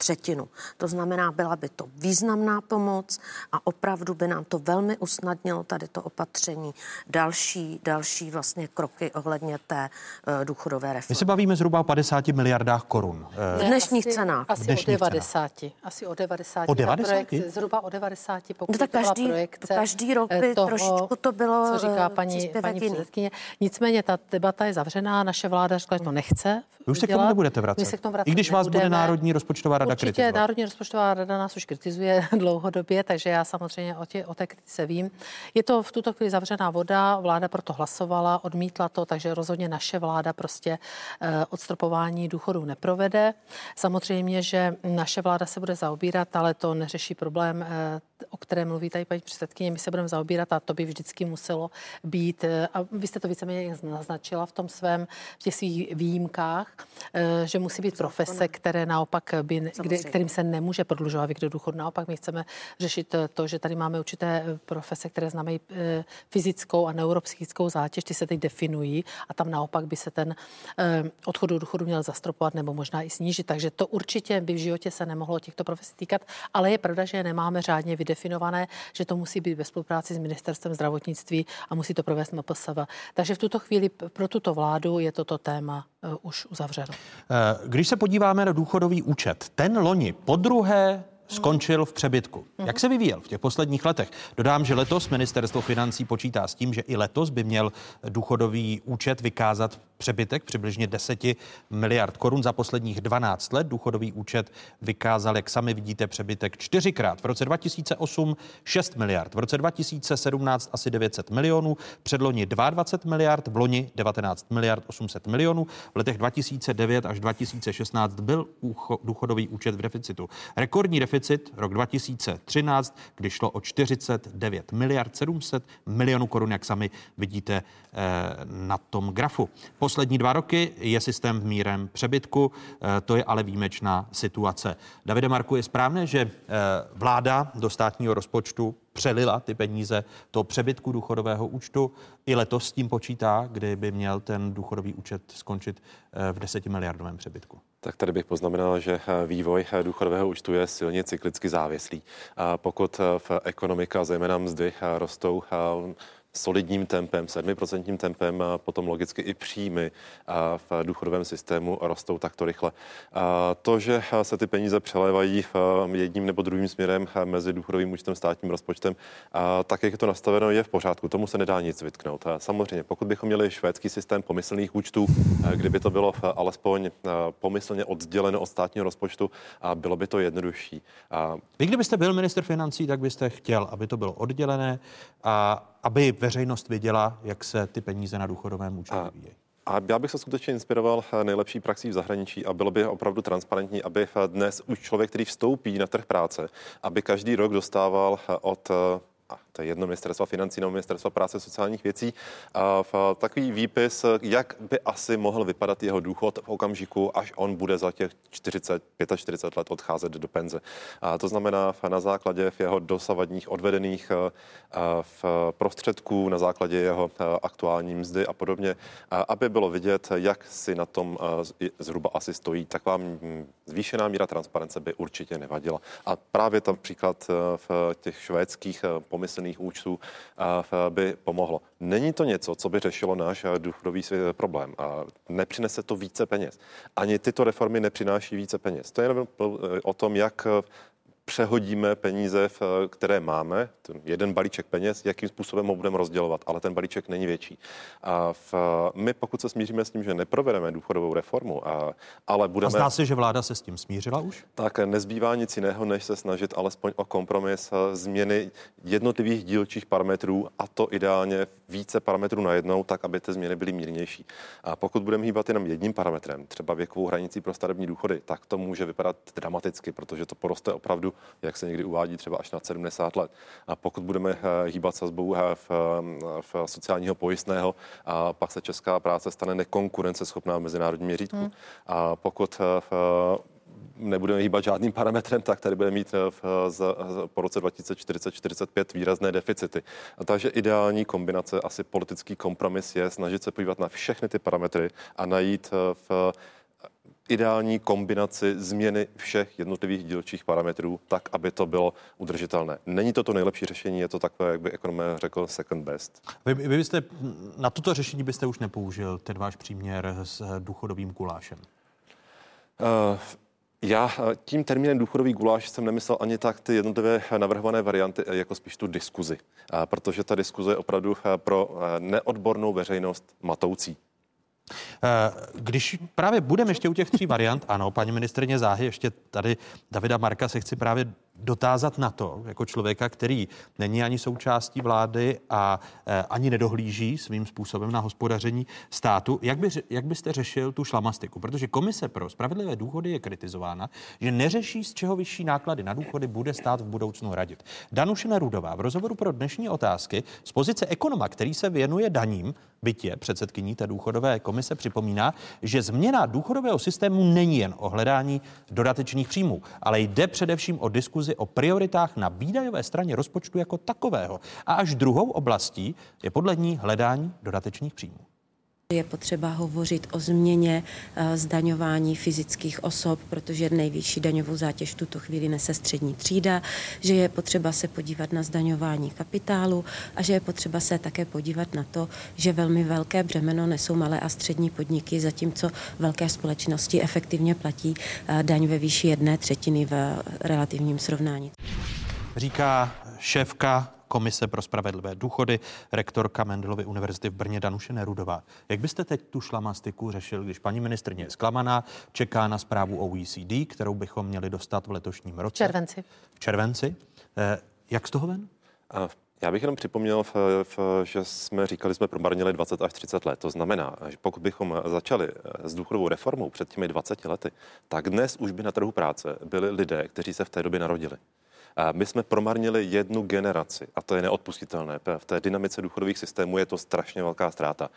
S8: třetinu. To znamená, byla by to významná pomoc a opravdu by nám to velmi usnadnilo tady to opatření, další, další vlastně kroky ohledně té uh, důchodové reformy.
S1: My se bavíme zhruba o 50 miliardách korun.
S8: V dnešních asi, cenách.
S7: Asi
S1: dnešních
S7: o 90. Cenách. Asi o 90.
S1: O 90?
S7: Projekt, zhruba o 90, pokud
S8: no tak každý, projekce
S7: každý
S8: rok by toho, trošičku to bylo
S7: co říká eh, paní, paní předsedkyně. Nicméně ta debata je zavřená, naše vláda řekla, že to nechce
S1: Vy už se k tomu nebudete vracet. My se k tomu vracet I když vás nebudeme. bude Národní rozpočtová rada
S7: Určitě
S1: kritizovat.
S7: Národní rozpočtová rada nás už kritizuje dlouhodobě, takže já samozřejmě o, tě, o té kritice vím. Je to v tuto chvíli zavřená voda, vláda proto hlasovala, odmítla to, takže rozhodně naše vláda prostě eh, odstropování důchodů neprovede. Samozřejmě, že naše vláda se bude zaobírat, ale to neřeší problém, eh, o kterém mluví tady paní předsedkyně. My se budeme zaobírat a to by vždycky muselo být. Eh, a vy jste to víceméně naznačila v tom svém, v těch svých výjimkách, že musí být profese, které naopak by, kde, kterým se nemůže prodlužovat věk do důchodu. Naopak my chceme řešit eh, to, že tady máme určité eh, profese, které znamenají eh, fyzickou a neuropsychickou zátěž, ty se teď definují a tam naopak by se ten odchod do důchodu měl zastropovat nebo možná i snížit. Takže to určitě by v životě se nemohlo těchto profesí týkat, ale je pravda, že je nemáme řádně vydefinované, že to musí být ve spolupráci s ministerstvem zdravotnictví a musí to provést MPSV. Takže v tuto chvíli pro tuto vládu je toto téma už uzavřeno.
S1: Když se podíváme na důchodový účet, ten loni pod druhé skončil v přebytku. Jak se vyvíjel v těch posledních letech? Dodám, že letos ministerstvo financí počítá s tím, že i letos by měl důchodový účet vykázat přebytek přibližně 10 miliard korun. Za posledních 12 let důchodový účet vykázal, jak sami vidíte, přebytek čtyřikrát. V roce 2008 6 miliard, v roce 2017 asi 900 milionů, předloni 22 miliard, v loni 19 miliard 800 milionů. V letech 2009 až 2016 byl důchodový účet v deficitu. Rekordní deficit rok 2013, kdy šlo o 49 miliard 700 milionů korun, jak sami vidíte eh, na tom grafu. Po poslední dva roky je systém v mírem přebytku, eh, to je ale výjimečná situace. Davide Marku, je správné, že eh, vláda do státního rozpočtu přelila ty peníze toho přebytku důchodového účtu. I letos s tím počítá, kdy by měl ten důchodový účet skončit v 10 miliardovém přebytku.
S9: Tak tady bych poznamenal, že vývoj důchodového účtu je silně cyklicky závislý. Pokud v ekonomika, zejména mzdy, rostou solidním tempem, 7% tempem, a potom logicky i příjmy v důchodovém systému rostou takto rychle. To, že se ty peníze přelévají jedním nebo druhým směrem mezi důchodovým účtem státním rozpočtem, tak, jak je to nastaveno, je v pořádku. Tomu se nedá nic vytknout. Samozřejmě, pokud bychom měli švédský systém pomyslných účtů, kdyby to bylo alespoň pomyslně odděleno od státního rozpočtu, bylo by to jednodušší.
S1: Vy, kdybyste byl minister financí, tak byste chtěl, aby to bylo oddělené a aby veřejnost věděla, jak se ty peníze na důchodovém účtu vyvíjejí.
S9: A já bych se skutečně inspiroval nejlepší praxí v zahraničí a bylo by opravdu transparentní, aby dnes už člověk, který vstoupí na trh práce, aby každý rok dostával od a to je jedno ministerstva financí nebo ministerstva práce sociálních věcí, a v takový výpis, jak by asi mohl vypadat jeho důchod v okamžiku, až on bude za těch 40, 45 let odcházet do penze. A to znamená na základě v jeho dosavadních odvedených v prostředků, na základě jeho aktuální mzdy a podobně, aby bylo vidět, jak si na tom zhruba asi stojí. Tak vám zvýšená míra transparence by určitě nevadila. A právě tam příklad v těch švédských pomyslných účtů by pomohlo. Není to něco, co by řešilo náš důchodový problém. Nepřinese to více peněz. Ani tyto reformy nepřináší více peněz. To je jenom o tom, jak přehodíme peníze, které máme, ten jeden balíček peněz, jakým způsobem ho budeme rozdělovat, ale ten balíček není větší. A v, my, pokud se smíříme s tím, že neprovedeme důchodovou reformu, a, ale budeme... A
S1: zdá se, že vláda se s tím smířila už?
S9: Tak nezbývá nic jiného, než se snažit alespoň o kompromis změny jednotlivých dílčích parametrů a to ideálně více parametrů najednou, tak aby ty změny byly mírnější. A pokud budeme hýbat jenom jedním parametrem, třeba věkovou hranicí pro starobní důchody, tak to může vypadat dramaticky, protože to poroste opravdu jak se někdy uvádí třeba až na 70 let. A pokud budeme hýbat sazbou v, v sociálního pojistného, a pak se česká práce stane nekonkurenceschopná v mezinárodním měřítku. Hmm. A pokud v, nebudeme hýbat žádným parametrem, tak tady bude mít v, z, po roce 2040-45 výrazné deficity. A takže ideální kombinace, asi politický kompromis je snažit se podívat na všechny ty parametry a najít v ideální kombinaci změny všech jednotlivých dílčích parametrů, tak, aby to bylo udržitelné. Není to to nejlepší řešení, je to takové, jak by ekonom řekl, second best.
S1: Vy, vy byste, na toto řešení byste už nepoužil ten váš příměr s důchodovým gulášem?
S9: Uh, já tím termínem důchodový guláš jsem nemyslel ani tak ty jednotlivé navrhované varianty, jako spíš tu diskuzi, protože ta diskuze je opravdu pro neodbornou veřejnost matoucí.
S1: Eh, když právě budeme ještě u těch tří variant, ano, paní ministrině záhy, ještě tady Davida Marka se chci právě dotázat na to, jako člověka, který není ani součástí vlády a e, ani nedohlíží svým způsobem na hospodaření státu, jak, by, jak byste řešil tu šlamastiku? Protože Komise pro spravedlivé důchody je kritizována, že neřeší, z čeho vyšší náklady na důchody bude stát v budoucnu radit. Danuše Rudová v rozhovoru pro dnešní otázky z pozice ekonoma, který se věnuje daním, bytě předsedkyní té důchodové komise připomíná, že změna důchodového systému není jen o hledání dodatečných příjmů, ale jde především o diskuzi diskuzi o prioritách na výdajové straně rozpočtu jako takového. A až druhou oblastí je podle ní hledání dodatečných příjmů.
S10: Je potřeba hovořit o změně eh, zdaňování fyzických osob, protože nejvyšší daňovou zátěž v tuto chvíli nese střední třída, že je potřeba se podívat na zdaňování kapitálu a že je potřeba se také podívat na to, že velmi velké břemeno nesou malé a střední podniky, zatímco velké společnosti efektivně platí eh, daň ve výši jedné třetiny v relativním srovnání.
S1: Říká šéfka Komise pro spravedlivé důchody, rektorka Mendelovy univerzity v Brně Danuše Nerudová. Jak byste teď tu šlamastiku řešil, když paní ministrně je zklamaná, čeká na zprávu OECD, kterou bychom měli dostat v letošním roce?
S7: V červenci.
S1: V červenci. Eh, jak z toho ven?
S9: Já bych jenom připomněl, že jsme říkali, jsme promarnili 20 až 30 let. To znamená, že pokud bychom začali eh, s důchodovou reformou před těmi 20 lety, tak dnes už by na trhu práce byli lidé, kteří se v té době narodili. My jsme promarnili jednu generaci a to je neodpustitelné. V té dynamice důchodových systémů je to strašně velká ztráta.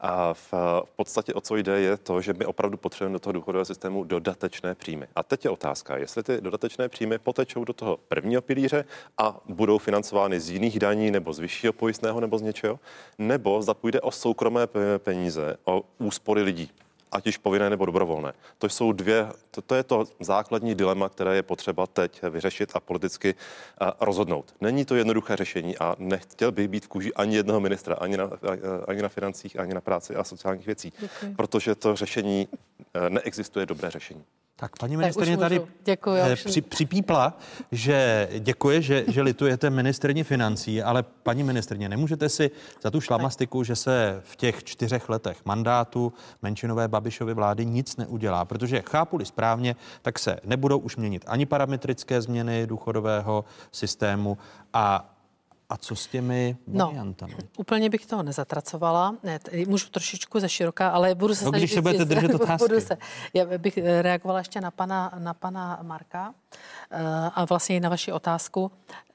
S9: A v, v podstatě o co jde je to, že my opravdu potřebujeme do toho důchodového systému dodatečné příjmy. A teď je otázka, jestli ty dodatečné příjmy potečou do toho prvního pilíře a budou financovány z jiných daní nebo z vyššího pojistného nebo z něčeho, nebo zda půjde o soukromé peníze, o úspory lidí ať již povinné nebo dobrovolné. To jsou dvě, to, to je to základní dilema, které je potřeba teď vyřešit a politicky uh, rozhodnout. Není to jednoduché řešení a nechtěl bych být v kůži ani jednoho ministra, ani na, uh, ani na financích, ani na práci a sociálních věcí, Děkuji. protože to řešení uh, neexistuje dobré řešení.
S1: Tak paní ministrině tady děkuji, eh, při, připípla, že děkuje, že, že litujete ministrně financí, ale paní ministrině, nemůžete si za tu šlamastiku, že se v těch čtyřech letech mandátu menšinové Babišovy vlády nic neudělá, protože chápu-li správně, tak se nebudou už měnit ani parametrické změny důchodového systému a a co s těmi no, variantami? No,
S7: úplně bych toho nezatracovala. Ne, můžu trošičku ze široká, ale budu se
S1: no, když se budete držet otázky. Budu se,
S7: já bych eh, reagovala ještě na pana, na pana Marka eh, a vlastně i na vaši otázku.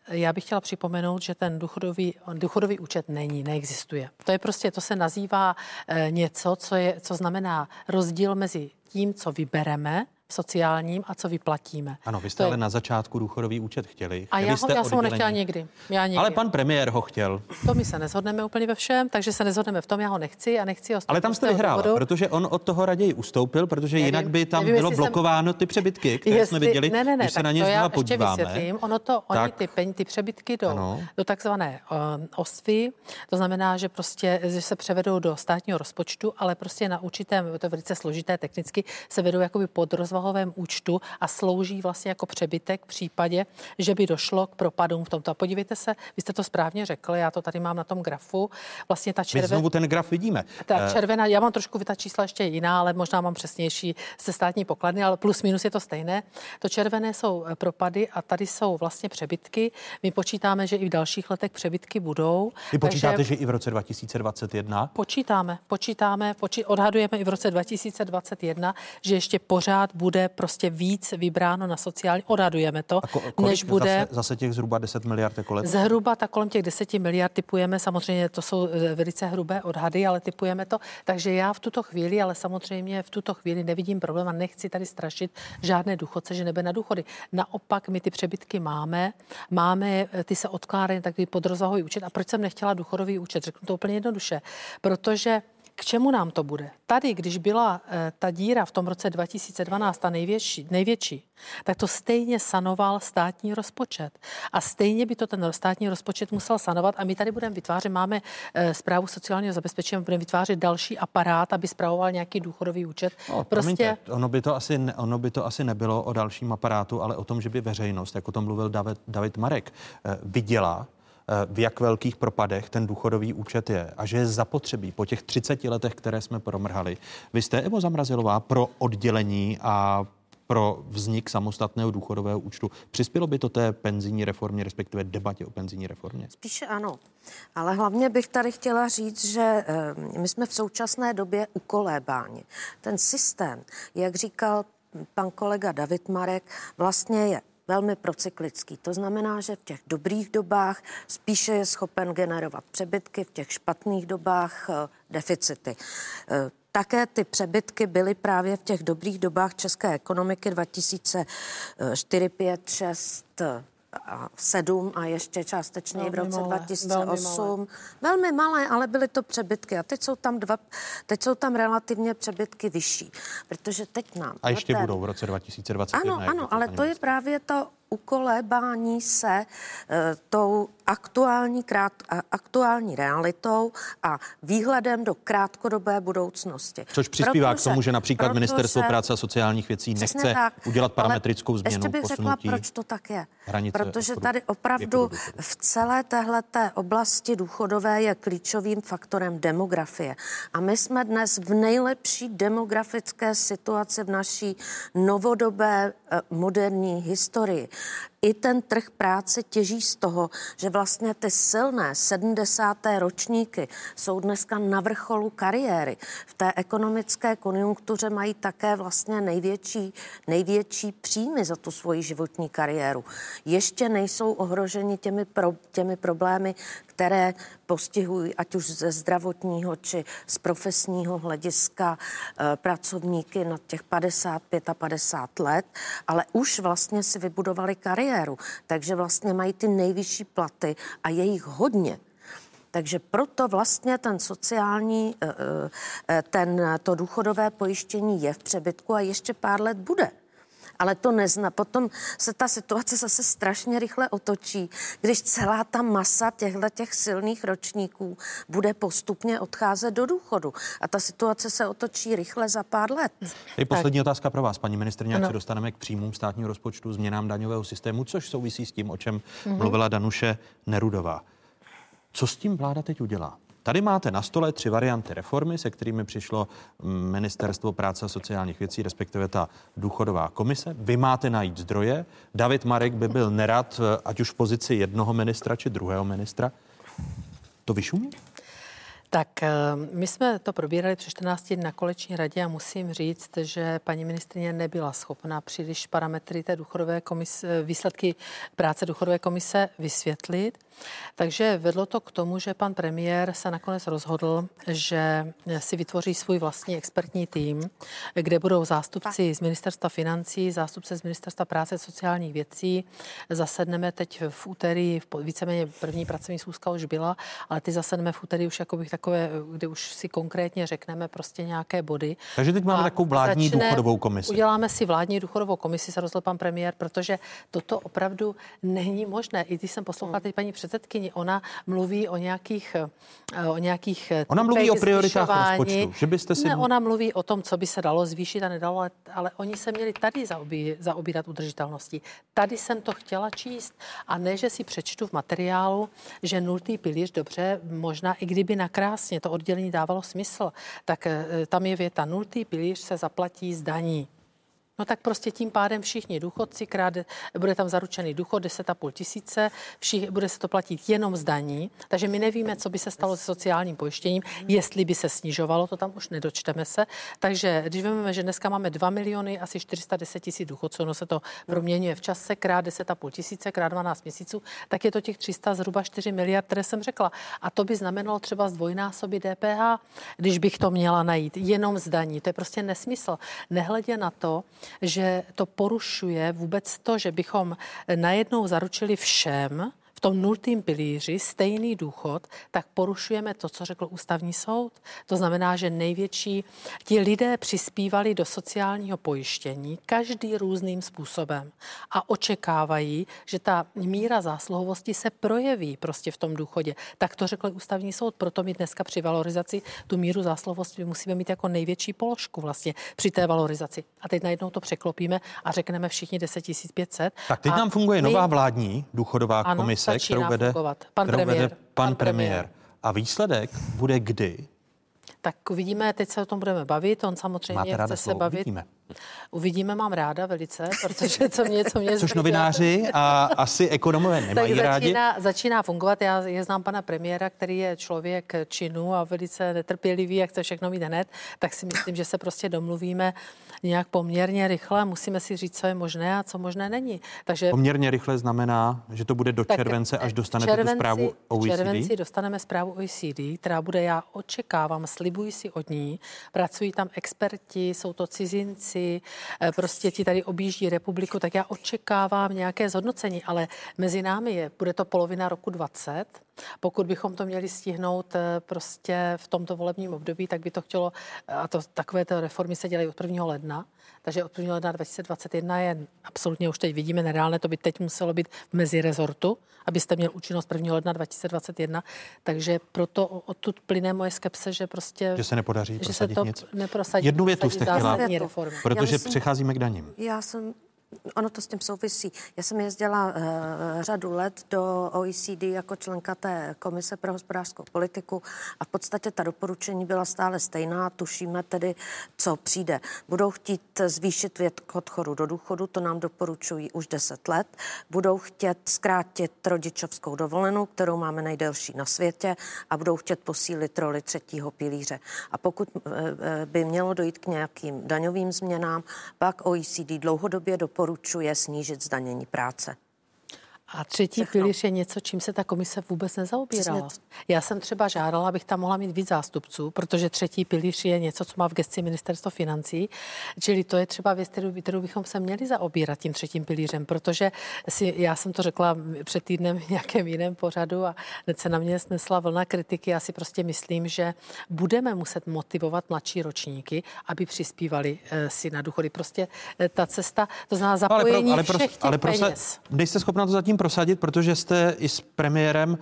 S7: Já bych chtěla připomenout, že ten důchodový, důchodový účet není, neexistuje. To je prostě, to se nazývá eh, něco, co, je, co znamená rozdíl mezi tím, co vybereme, sociálním a co vyplatíme.
S1: Ano, vy jste to ale je... na začátku důchodový účet chtěli.
S7: A já, ho, já jsem ho nechtěla někdy. Já někdy.
S1: Ale pan premiér ho chtěl.
S7: To my se nezhodneme úplně ve všem, takže se nezhodneme v tom, já ho nechci a nechci ho
S1: Ale tam jste vyhrál, protože on od toho raději ustoupil, protože nevím, jinak by tam nevím, bylo blokováno jsem... ty přebytky, které jestli... jsme viděli, ne, ne, ne, když se na ně znovu podíváme. Vysvětlím.
S7: Ono to, tak... oni ty, peň, ty přebytky jdou do takzvané uh, osvy, to znamená, že prostě že se převedou do státního rozpočtu, ale prostě na určitém, to je velice složité technicky, se vedou jakoby pod rozvahovém účtu a slouží vlastně jako přebytek v případě, že by došlo k propadům v tomto. A podívejte se, vy jste to správně řekl, já to tady mám na tom grafu. Vlastně ta červená.
S1: Znovu ten graf vidíme.
S7: Ta eh, červená, já mám trošku ta čísla ještě jiná, ale možná mám přesnější ze státní pokladny, ale plus minus je to stejné. To červené jsou eh, propady a tady jsou vlastně přebytky. My počítáme, že i v dalších letech přebytky budou.
S1: Vy počítáte, takže... že i v roce 2021?
S7: Počítáme, počítáme, počí... odhadujeme i v roce 2021, že ještě pořád bude bude prostě víc vybráno na sociální, odhadujeme to,
S1: ko- kolik
S7: než bude...
S1: Zase, zase těch zhruba 10 miliard jako letos?
S7: Zhruba tak kolem těch 10 miliard typujeme, samozřejmě to jsou eh, velice hrubé odhady, ale typujeme to. Takže já v tuto chvíli, ale samozřejmě v tuto chvíli nevidím problém a nechci tady strašit žádné důchodce, že nebe na důchody. Naopak my ty přebytky máme, máme, eh, ty se odkládají takový podrozvahový účet. A proč jsem nechtěla důchodový účet? Řeknu to úplně jednoduše. Protože k čemu nám to bude? Tady, když byla e, ta díra v tom roce 2012 ta největší, největší, tak to stejně sanoval státní rozpočet. A stejně by to ten státní rozpočet musel sanovat. A my tady budeme vytvářet, máme e, zprávu sociálního zabezpečení, budeme vytvářet další aparát, aby spravoval nějaký důchodový účet.
S1: No, prostě... Promiňte, ono, by to asi, ne, ono by to asi nebylo o dalším aparátu, ale o tom, že by veřejnost, jak o tom mluvil David, David Marek, e, viděla, v jak velkých propadech ten důchodový účet je a že je zapotřebí po těch 30 letech, které jsme promrhali. Vy jste, Evo Zamrazilová, pro oddělení a pro vznik samostatného důchodového účtu. Přispělo by to té penzijní reformě, respektive debatě o penzijní reformě?
S8: Spíše ano. Ale hlavně bych tady chtěla říct, že eh, my jsme v současné době ukolébáni. Ten systém, jak říkal pan kolega David Marek, vlastně je velmi procyklický. To znamená, že v těch dobrých dobách spíše je schopen generovat přebytky, v těch špatných dobách eh, deficity. Eh, také ty přebytky byly právě v těch dobrých dobách české ekonomiky 2004, 5, 6, a 7 a ještě částečně velmi v roce malé, 2008. Velmi malé. velmi malé, ale byly to přebytky. A teď jsou tam dva, teď jsou tam relativně přebytky vyšší, protože teď nám...
S1: A ještě ten... budou v roce 2021.
S8: Ano, ano, ale to je právě to ukolébání se e, tou aktuální, krát, aktuální realitou a výhledem do krátkodobé budoucnosti.
S1: Což přispívá protože, k tomu, že například protože, Ministerstvo práce a sociálních věcí nechce tak, udělat parametrickou změnu.
S8: Ještě bych řekla, proč to tak je. Protože tady opravdu v celé téhleté oblasti důchodové je klíčovým faktorem demografie. A my jsme dnes v nejlepší demografické situaci v naší novodobé e, moderní historii i ten trh práce těží z toho, že vlastně ty silné 70. ročníky jsou dneska na vrcholu kariéry. V té ekonomické konjunktuře mají také vlastně největší, největší příjmy za tu svoji životní kariéru. Ještě nejsou ohroženi těmi, pro, těmi problémy, které postihují ať už ze zdravotního či z profesního hlediska e, pracovníky na těch 55 a 50 let, ale už vlastně si vybudovali kariéru, takže vlastně mají ty nejvyšší platy a je jich hodně. Takže proto vlastně ten sociální, e, e, ten, to důchodové pojištění je v přebytku a ještě pár let bude ale to nezna. Potom se ta situace zase strašně rychle otočí, když celá ta masa těchto těch silných ročníků bude postupně odcházet do důchodu. A ta situace se otočí rychle za pár let.
S1: Je poslední tak. otázka pro vás, paní ministrně, jak se dostaneme k příjmům státního rozpočtu, změnám daňového systému, což souvisí s tím, o čem mm-hmm. mluvila Danuše Nerudová. Co s tím vláda teď udělá? Tady máte na stole tři varianty reformy, se kterými přišlo Ministerstvo práce a sociálních věcí, respektive ta důchodová komise. Vy máte najít zdroje. David Marek by byl nerad, ať už v pozici jednoho ministra či druhého ministra. To vyšumí?
S7: Tak eh, my jsme to probírali před 14 dní na koleční radě a musím říct, že paní ministrině nebyla schopná příliš parametry té důchodové komise, výsledky práce důchodové komise vysvětlit. Takže vedlo to k tomu, že pan premiér se nakonec rozhodl, že si vytvoří svůj vlastní expertní tým, kde budou zástupci z ministerstva financí, zástupce z ministerstva práce a sociálních věcí. Zasedneme teď v úterý, v víceméně první pracovní schůzka už byla, ale ty zasedneme v úterý už jako bych takové, kde už si konkrétně řekneme prostě nějaké body.
S1: Takže teď máme takovou vládní začne, důchodovou komisi.
S7: Uděláme si vládní důchodovou komisi, se rozhodl pan premiér, protože toto opravdu není možné. I když jsem poslouchala hmm. teď paní předsedkyni, ona mluví o nějakých, eh, o nějakých
S1: eh, Ona mluví o prioritách rozpočtu, že byste si...
S7: Ne, ona mluví o tom, co by se dalo zvýšit a nedalo, ale, ale oni se měli tady zaobí, zaobírat udržitelností. Tady jsem to chtěla číst a ne, že si přečtu v materiálu, že nultý pilíř, dobře, možná i kdyby nakrásně to oddělení dávalo smysl, tak eh, tam je věta, nultý pilíř se zaplatí z daní. No tak prostě tím pádem všichni důchodci, krát, bude tam zaručený důchod 10,5 tisíce, všich, bude se to platit jenom z daní, takže my nevíme, co by se stalo s sociálním pojištěním, jestli by se snižovalo, to tam už nedočteme se. Takže když vezmeme, že dneska máme 2 miliony, asi 410 tisíc důchodců, no se to proměňuje v čase, krát 10,5 tisíce, krát 12 měsíců, tak je to těch 300 zhruba 4 miliard, které jsem řekla. A to by znamenalo třeba zdvojnásobit DPH, když bych to měla najít jenom z daní. To je prostě nesmysl. Nehledě na to, že to porušuje vůbec to, že bychom najednou zaručili všem, v tom nultým pilíři stejný důchod, tak porušujeme to, co řekl ústavní soud. To znamená, že největší, ti lidé přispívali do sociálního pojištění každý různým způsobem a očekávají, že ta míra zásluhovosti se projeví prostě v tom důchodě. Tak to řekl ústavní soud, proto my dneska při valorizaci tu míru zásluhovosti musíme mít jako největší položku vlastně při té valorizaci. A teď najednou to překlopíme a řekneme všichni 10 500.
S1: Tak teď
S7: a
S1: nám funguje
S7: my...
S1: nová vládní důchodová
S7: Ano,
S1: komise,
S7: začíná
S1: kterou vede,
S7: fungovat. Pan
S1: kterou
S7: premiér.
S1: vede pan,
S7: Pan premiér.
S1: premiér. A výsledek bude kdy?
S7: Tak uvidíme, teď se o tom budeme bavit, on samozřejmě
S1: Máte
S7: chce se bavit.
S1: uvidíme.
S7: Uvidíme, mám ráda velice, protože co mě, co mě
S1: Což novináři a asi ekonomové nemají
S7: tak
S1: rádi.
S7: začíná, začíná fungovat. Já je znám pana premiéra, který je člověk činu a velice netrpělivý a chce všechno mít hned, tak si myslím, že se prostě domluvíme nějak poměrně rychle. Musíme si říct, co je možné a co možné není. Takže
S1: Poměrně rychle znamená, že to bude do
S7: tak
S1: července, až dostanete tu
S7: červenci-
S1: zprávu
S7: V
S1: OECD.
S7: červenci dostaneme zprávu OECD, která bude, já očekávám, slibuji si od ní. Pracují tam experti, jsou to cizinci, eh, prostě ti tady objíždí republiku, tak já očekávám nějaké zhodnocení, ale mezi námi je, bude to polovina roku 20. Pokud bychom to měli stihnout eh, prostě v tomto volebním období, tak by to chtělo, a to takové to reformy se dělají od 1. ledna, takže od 1. ledna 2021 je absolutně už teď vidíme nereálné, to by teď muselo být v mezirezortu, abyste měl účinnost 1. ledna 2021, takže proto odtud plyne moje skepse, že prostě...
S1: Že se nepodaří
S7: že se
S1: prosadit
S7: to
S1: nic.
S7: neprosadí.
S1: Jednu větu jste chtěla,
S7: reformy.
S1: protože
S8: Já myslím-
S1: přecházíme k daním.
S8: Já jsem Ono to s tím souvisí. Já jsem jezdila uh, řadu let do OECD jako členka té komise pro hospodářskou politiku a v podstatě ta doporučení byla stále stejná. Tušíme tedy, co přijde. Budou chtít zvýšit věk odchodu do důchodu, to nám doporučují už 10 let. Budou chtět zkrátit rodičovskou dovolenou, kterou máme nejdelší na světě a budou chtět posílit roli třetího pilíře. A pokud uh, by mělo dojít k nějakým daňovým změnám, pak OECD dlouhodobě doporučuje snížit zdanění práce.
S7: A třetí
S8: Všechno.
S7: pilíř je něco, čím se ta komise vůbec nezaobírala. Já jsem třeba žádala, abych tam mohla mít víc zástupců, protože třetí pilíř je něco, co má v gesci ministerstvo financí. Čili to je třeba věc, kterou, kterou bychom se měli zaobírat tím třetím pilířem, protože si, já jsem to řekla před týdnem v nějakém jiném pořadu a hned se na mě snesla vlna kritiky. Já si prostě myslím, že budeme muset motivovat mladší ročníky, aby přispívali eh, si na důchody. Prostě eh, ta cesta, to znamená zapojení
S1: ale,
S7: všech těch
S1: ale prosa-
S7: peněz.
S1: nejste schopna to zatím prosadit, protože jste i s premiérem uh,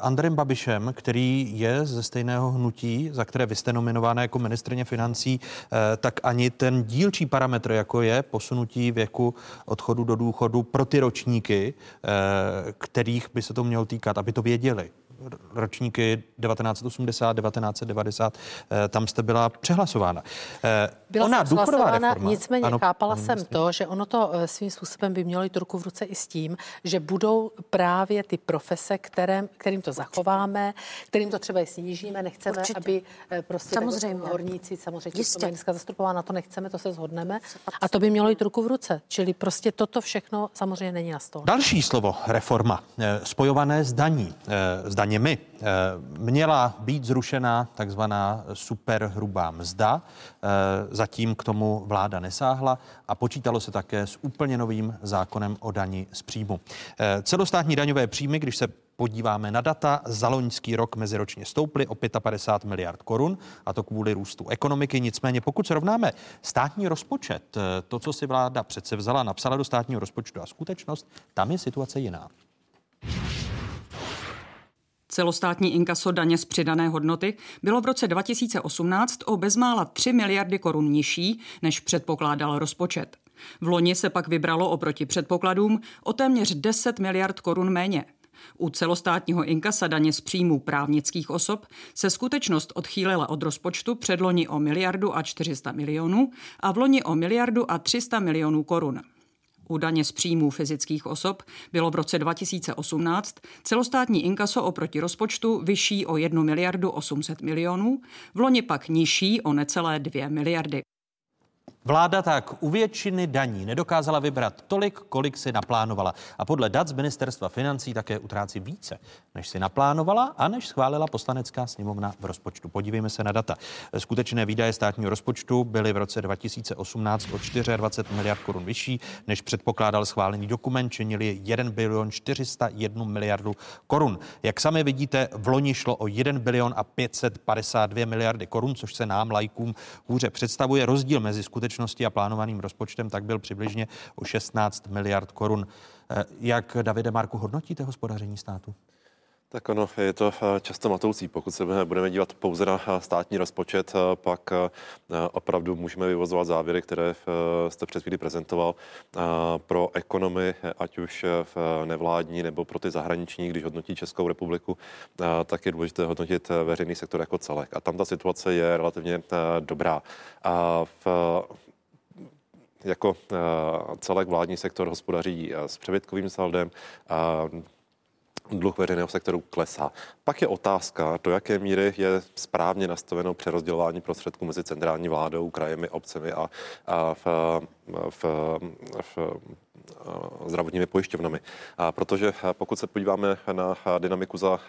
S1: Andrem Babišem, který je ze stejného hnutí, za které vy jste nominována jako ministrně financí, uh, tak ani ten dílčí parametr, jako je posunutí věku odchodu do důchodu pro ty ročníky, uh, kterých by se to mělo týkat, aby to věděli ročníky 1980, 1990, eh, tam jste byla přehlasována.
S7: Byla
S1: Ona
S7: jsem
S1: reforma.
S7: nicméně
S1: ano,
S7: chápala jsem to, že ono to eh, svým způsobem by mělo jít ruku v ruce i s tím, že budou právě ty profese, kterém, kterým to zachováme, kterým to třeba i snížíme, nechceme,
S8: Určitě.
S7: aby eh, prostě
S8: Samozřejmě.
S7: horníci, samozřejmě
S8: Jistě.
S7: to dneska zastupována, na to nechceme, to se shodneme. A to by mělo jít ruku v ruce. Čili prostě toto všechno samozřejmě není na stole.
S1: Další slovo reforma, eh, spojované s daní, s daněmi. Eh, Měla být zrušena takzvaná superhrubá mzda, eh, zatím k tomu vláda nesáhla a počítalo se také s úplně novým zákonem o dani z příjmu. Eh, Celostátní daňové příjmy, když se podíváme na data, za loňský rok meziročně stouply o 55 miliard korun, a to kvůli růstu ekonomiky. Nicméně, pokud srovnáme státní rozpočet, to, co si vláda přece vzala, napsala do státního rozpočtu a skutečnost, tam je situace jiná.
S11: Celostátní inkaso daně z přidané hodnoty bylo v roce 2018 o bezmála 3 miliardy korun nižší, než předpokládal rozpočet. V loni se pak vybralo oproti předpokladům o téměř 10 miliard korun méně. U celostátního inkasa daně z příjmů právnických osob se skutečnost odchýlila od rozpočtu předloni o miliardu a 400 milionů a v loni o miliardu a 300 milionů korun. U daně z příjmů fyzických osob bylo v roce 2018 celostátní inkaso oproti rozpočtu vyšší o 1 miliardu 800 milionů, v loni pak nižší o necelé 2 miliardy.
S1: Vláda tak u většiny daní nedokázala vybrat tolik, kolik si naplánovala. A podle dat z ministerstva financí také utrácí více, než si naplánovala a než schválila poslanecká sněmovna v rozpočtu. Podívejme se na data. Skutečné výdaje státního rozpočtu byly v roce 2018 o 24 miliard korun vyšší, než předpokládal schválený dokument, činili 1 bilion 401 miliardu korun. Jak sami vidíte, v loni šlo o 1 bilion a 552 miliardy korun, což se nám, lajkům, hůře představuje. Rozdíl mezi skutečným skutečnosti a plánovaným rozpočtem, tak byl přibližně o 16 miliard korun. Eh, jak, Davide Marku, hodnotíte hospodaření státu?
S9: Tak ono, je to eh, často matoucí. Pokud se budeme dívat pouze na eh, státní rozpočet, pak opravdu můžeme vyvozovat závěry, které jste před chvíli prezentoval. Pro ekonomy, ať už v nevládní nebo pro ty zahraniční, když hodnotí Českou republiku, tak je důležité hodnotit veřejný sektor jako celek. A tam ta situace je relativně dobrá. A v jako eh, celek vládní sektor hospodaří eh, s přebytkovým saldem, dluh veřejného sektoru klesá. Pak je otázka, do jaké míry je správně nastaveno přerozdělování prostředků mezi centrální vládou, krajemi, obcemi a, a v, v, v, zdravotními pojišťovnami. Protože pokud se podíváme na dynamiku za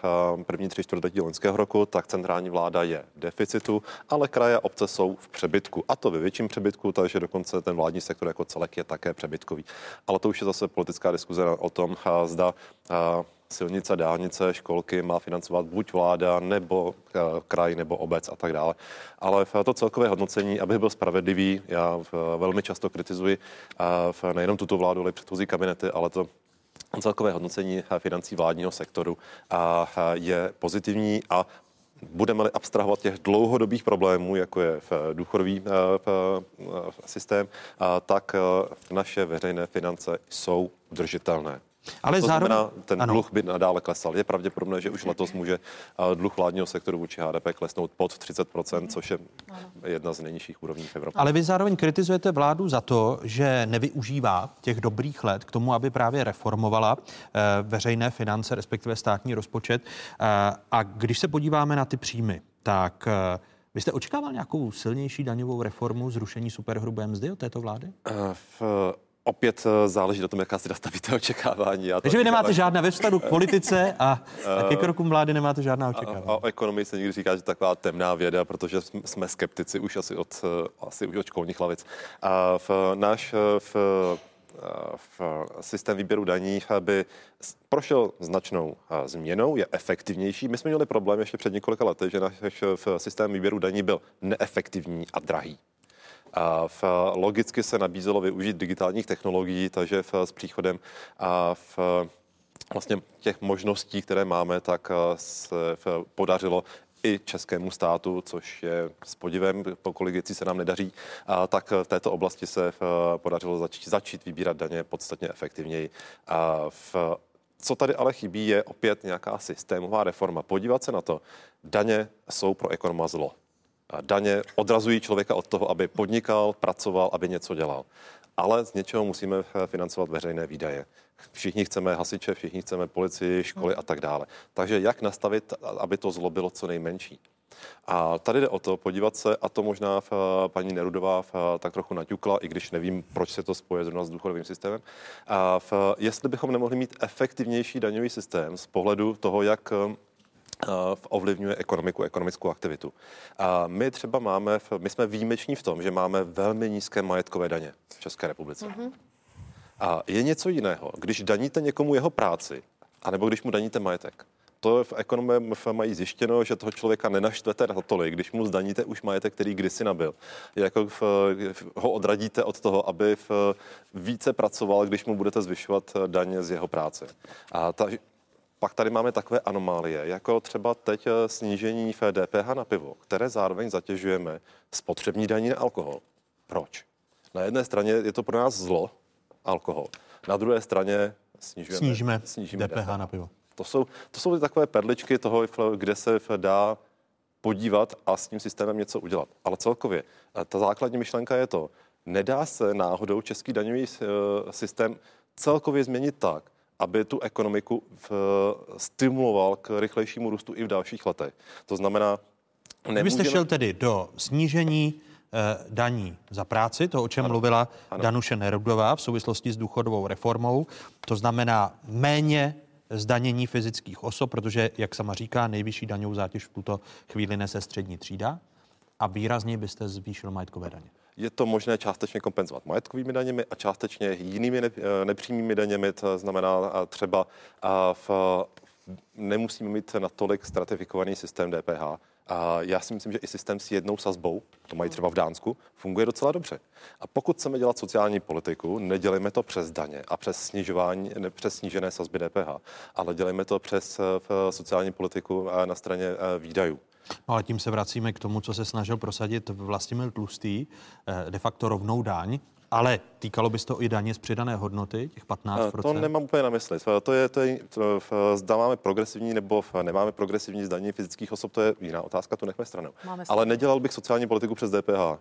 S9: první tři čtvrtletí loňského roku, tak centrální vláda je v deficitu, ale kraje a obce jsou v přebytku. A to ve větším přebytku, takže dokonce ten vládní sektor jako celek je také přebytkový. Ale to už je zase politická diskuze o tom, zda silnice, dálnice, školky má financovat buď vláda, nebo eh, kraj, nebo obec a tak dále. Ale v to celkové hodnocení, aby byl spravedlivý, já velmi často kritizuji nejenom tuto vládu, ale předchozí kabinety, ale to celkové hodnocení financí vládního sektoru je pozitivní a budeme-li abstrahovat těch dlouhodobých problémů, jako je v důchodový eh, systém, tak eh, naše veřejné finance jsou udržitelné. Ale to zároveň... znamená, ten ano. dluh by nadále klesal. Je pravděpodobné, že už letos může dluh vládního sektoru vůči HDP klesnout pod 30%, což je jedna z nejnižších úrovní v Evropě.
S1: Ale vy zároveň kritizujete vládu za to, že nevyužívá těch dobrých let k tomu, aby právě reformovala eh, veřejné finance, respektive státní rozpočet. Eh, a když se podíváme na ty příjmy, tak eh, vy jste očekával nějakou silnější daňovou reformu, zrušení superhrubé mzdy od této vlády?
S9: V opět eh, záleží na tom, jaká si nastavíte očekávání. Já
S1: Takže vy nemáte žádné ve vztahu k politice a, a ke krokům vlády nemáte žádná očekávání.
S9: A, a o ekonomii se někdy říká, že taková temná věda, protože jsme skeptici už asi od, eh, asi už od školních lavic. A v náš eh, v, v systém výběru daní by prošel značnou změnou, je efektivnější. My jsme měli problém ještě před několika lety, že náš systém výběru daní byl neefektivní a drahý. V, logicky se nabízelo využít digitálních technologií, takže v, s příchodem a v, vlastně těch možností, které máme, tak se podařilo i českému státu, což je s podivem, po kolik věcí se nám nedaří, a tak v této oblasti se podařilo začít, začít vybírat daně podstatně efektivněji. A v, co tady ale chybí, je opět nějaká systémová reforma. Podívat se na to, daně jsou pro ekonoma zlo. Daně odrazují člověka od toho, aby podnikal, pracoval, aby něco dělal. Ale z něčeho musíme financovat veřejné výdaje. Všichni chceme hasiče, všichni chceme policii, školy a tak dále. Takže jak nastavit, aby to zlo bylo co nejmenší? A tady jde o to podívat se, a to možná v, paní Nerudová v, tak trochu naťukla, i když nevím, proč se to spoje zrovna s důchodovým systémem, a v, jestli bychom nemohli mít efektivnější daňový systém z pohledu toho, jak ovlivňuje ekonomiku, ekonomickou aktivitu. A my třeba máme, my jsme výjimeční v tom, že máme velmi nízké majetkové daně v České republice. Mm-hmm. A je něco jiného, když daníte někomu jeho práci, anebo když mu daníte majetek. To v ekonomě mají zjištěno, že toho člověka nenaštvete na tolik, když mu zdaníte už majetek, který kdysi nabil. Jako v, ho odradíte od toho, aby v, více pracoval, když mu budete zvyšovat daně z jeho práce. A ta, pak tady máme takové anomálie, jako třeba teď eh, snížení v DPH na pivo, které zároveň zatěžujeme spotřební daní na alkohol. Proč? Na jedné straně je to pro nás zlo, alkohol. Na druhé straně snižujeme,
S1: snížíme, snížíme DPH, DPH na pivo.
S9: To jsou, to jsou takové perličky toho, kde se dá podívat a s tím systémem něco udělat. Ale celkově, eh, ta základní myšlenka je to, nedá se náhodou český daňový eh, systém celkově změnit tak, aby tu ekonomiku v, stimuloval k rychlejšímu růstu i v dalších letech. To znamená,
S1: nemůžeme... Vy jste šel tedy do snížení eh, daní za práci, to, o čem ano. mluvila ano. Danuše Nerudová v souvislosti s důchodovou reformou. To znamená méně zdanění fyzických osob, protože, jak sama říká, nejvyšší daňovou zátěž v tuto chvíli nese střední třída a výrazně byste zvýšil majetkové daně
S9: je to možné částečně kompenzovat majetkovými daněmi a částečně jinými nepřímými daněmi. To znamená třeba v, nemusíme mít natolik stratifikovaný systém DPH. A já si myslím, že i systém s jednou sazbou, to mají třeba v Dánsku, funguje docela dobře. A pokud chceme dělat sociální politiku, nedělejme to přes daně a přes snižování, ne, přes snížené sazby DPH, ale dělejme to přes sociální politiku na straně výdajů.
S1: No ale tím se vracíme k tomu, co se snažil prosadit Vlastimil Tlustý, eh, de facto rovnou daň, ale týkalo by se to i daně z přidané hodnoty, těch 15%?
S9: To nemám úplně na mysli. To je, to je to, zda máme progresivní nebo nemáme progresivní zdaní fyzických osob, to je jiná otázka, tu nechme stranou. Ale nedělal bych sociální politiku přes DPH.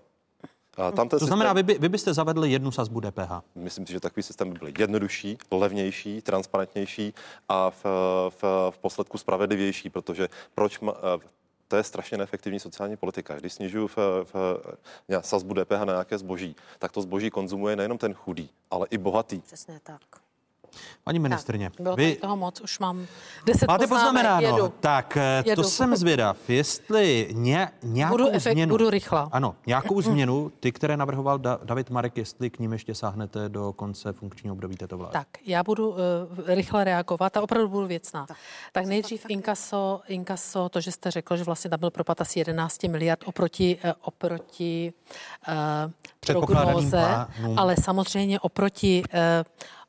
S1: A tam to systém, znamená, vy, by, vy byste zavedli jednu sazbu DPH?
S9: Myslím si, že takový systém by byl jednodušší, levnější, transparentnější a v, v, v posledku spravedlivější, protože proč ma, to je strašně neefektivní sociální politika. Když snižuju v, v, v sazbu DPH na nějaké zboží, tak to zboží konzumuje nejenom ten chudý, ale i bohatý.
S8: Přesně tak.
S1: Paní ministrně,
S7: bylo vy... toho moc, už mám deset
S1: Máte poznamenáno, jedu. tak eh, jedu. to jsem zvědav, jestli ně, nějakou
S7: budu efekt,
S1: změnu...
S7: Budu rychlá.
S1: Ano, nějakou změnu, ty, které navrhoval da, David Marek, jestli k ním ještě sáhnete do konce funkčního období této vlády.
S7: Tak, já budu uh, rychle reagovat a opravdu budu věcná. Tak, tak nejdřív inkaso, inkaso, to, že jste řekl, že vlastně tam byl propad asi 11 miliard oproti, uh, oproti uh, prognóze, ale samozřejmě oproti uh,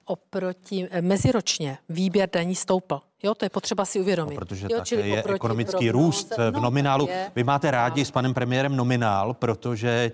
S7: oproti eh, meziročně výběr daní stoupl. Jo, to je potřeba si uvědomit. No,
S1: protože
S7: jo,
S1: také je ekonomický růst v no, nominálu. Je, Vy máte rádi s panem premiérem nominál, protože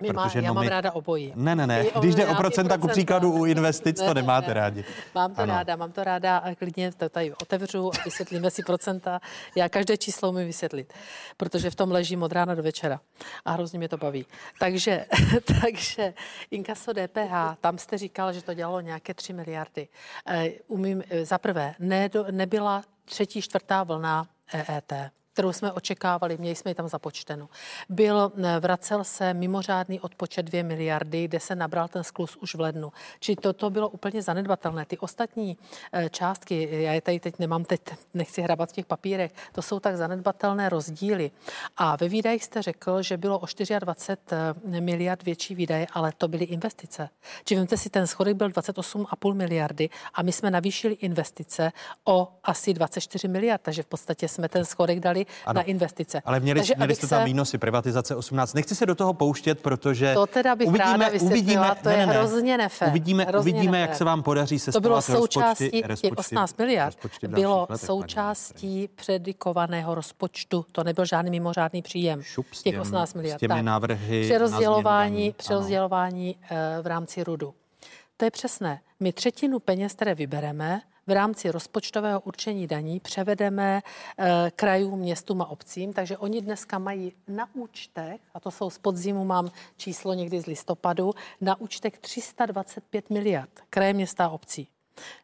S7: my má, já mám ráda obojí.
S1: Ne, ne, ne. Když jde o procenta, ku příkladu u investic, ne, to nemáte ne, rádi.
S7: Mám to ano. ráda, mám to ráda a klidně to tady otevřu a vysvětlíme si procenta. Já každé číslo umím vysvětlit, protože v tom ležím od rána do večera a hrozně mě to baví. Takže, takže inkaso DPH, tam jste říkal, že to dělalo nějaké 3 miliardy. Eh, umím, eh, za prvé, ne, nebyla třetí, čtvrtá vlna EET kterou jsme očekávali, měli jsme ji tam započtenu. Byl, eh, vracel se mimořádný odpočet 2 miliardy, kde se nabral ten sklus už v lednu. Či toto bylo úplně zanedbatelné. Ty ostatní eh, částky, já je tady teď nemám, teď nechci hrabat v těch papírech, to jsou tak zanedbatelné rozdíly. A ve výdajích jste řekl, že bylo o 24 eh, miliard větší výdaje, ale to byly investice. Či vemte si, ten schodek byl 28,5 miliardy a my jsme navýšili investice o asi 24 miliard, takže v podstatě jsme ten schodek dali ano. na investice.
S1: Ale měli, Takže, měli jste tam se... výnosy, privatizace 18. Nechci se do toho pouštět, protože
S7: to teda bych uvidíme, ráda uvidíme, to je ne, ne, hrozně nefér.
S1: Uvidíme,
S7: hrozně
S1: uvidíme nefér. jak se vám podaří se
S7: To bylo součástí, rozpočty, rozpočty, 18 miliard, bylo letech, součástí predikovaného rozpočtu. To nebyl žádný mimořádný příjem.
S1: Šup
S7: těch 18 miliard.
S1: S těmi tak. návrhy
S7: přerozdělování, přerozdělování uh, v rámci RUDu. To je přesné. My třetinu peněz, které vybereme, v rámci rozpočtového určení daní převedeme e, krajům, městům a obcím, takže oni dneska mají na účtech, a to jsou z podzimu, mám číslo někdy z listopadu, na účtech 325 miliard kraje, města a obcí.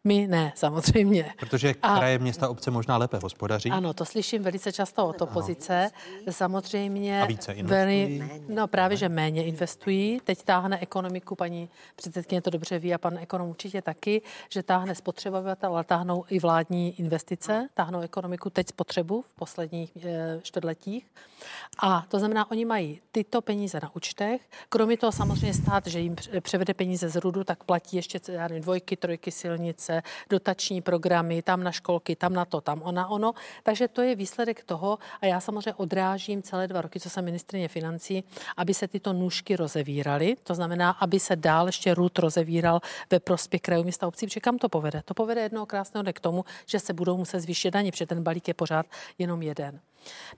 S7: My ne, samozřejmě.
S1: Protože kraje, a, města, obce možná lépe hospodaří.
S7: Ano, to slyším velice často od opozice. Samozřejmě.
S1: A více investují.
S7: Veli, no právě, že méně investují. Teď táhne ekonomiku, paní předsedkyně to dobře ví a pan ekonom určitě taky, že táhne spotřebovatel, ale táhnou i vládní investice, táhnou ekonomiku teď spotřebu v posledních e, čtvrtletích. A to znamená, oni mají tyto peníze na účtech. Kromě toho samozřejmě stát, že jim převede peníze z rudu, tak platí ještě já nevím, dvojky, trojky silnice, dotační programy, tam na školky, tam na to, tam ona, ono. Takže to je výsledek toho a já samozřejmě odrážím celé dva roky, co jsem ministrině financí, aby se tyto nůžky rozevíraly. To znamená, aby se dál ještě růd rozevíral ve prospěch krajů města obcí, protože kam to povede? To povede jednoho krásného dne k tomu, že se budou muset zvýšit daně, protože ten balík je pořád jenom jeden.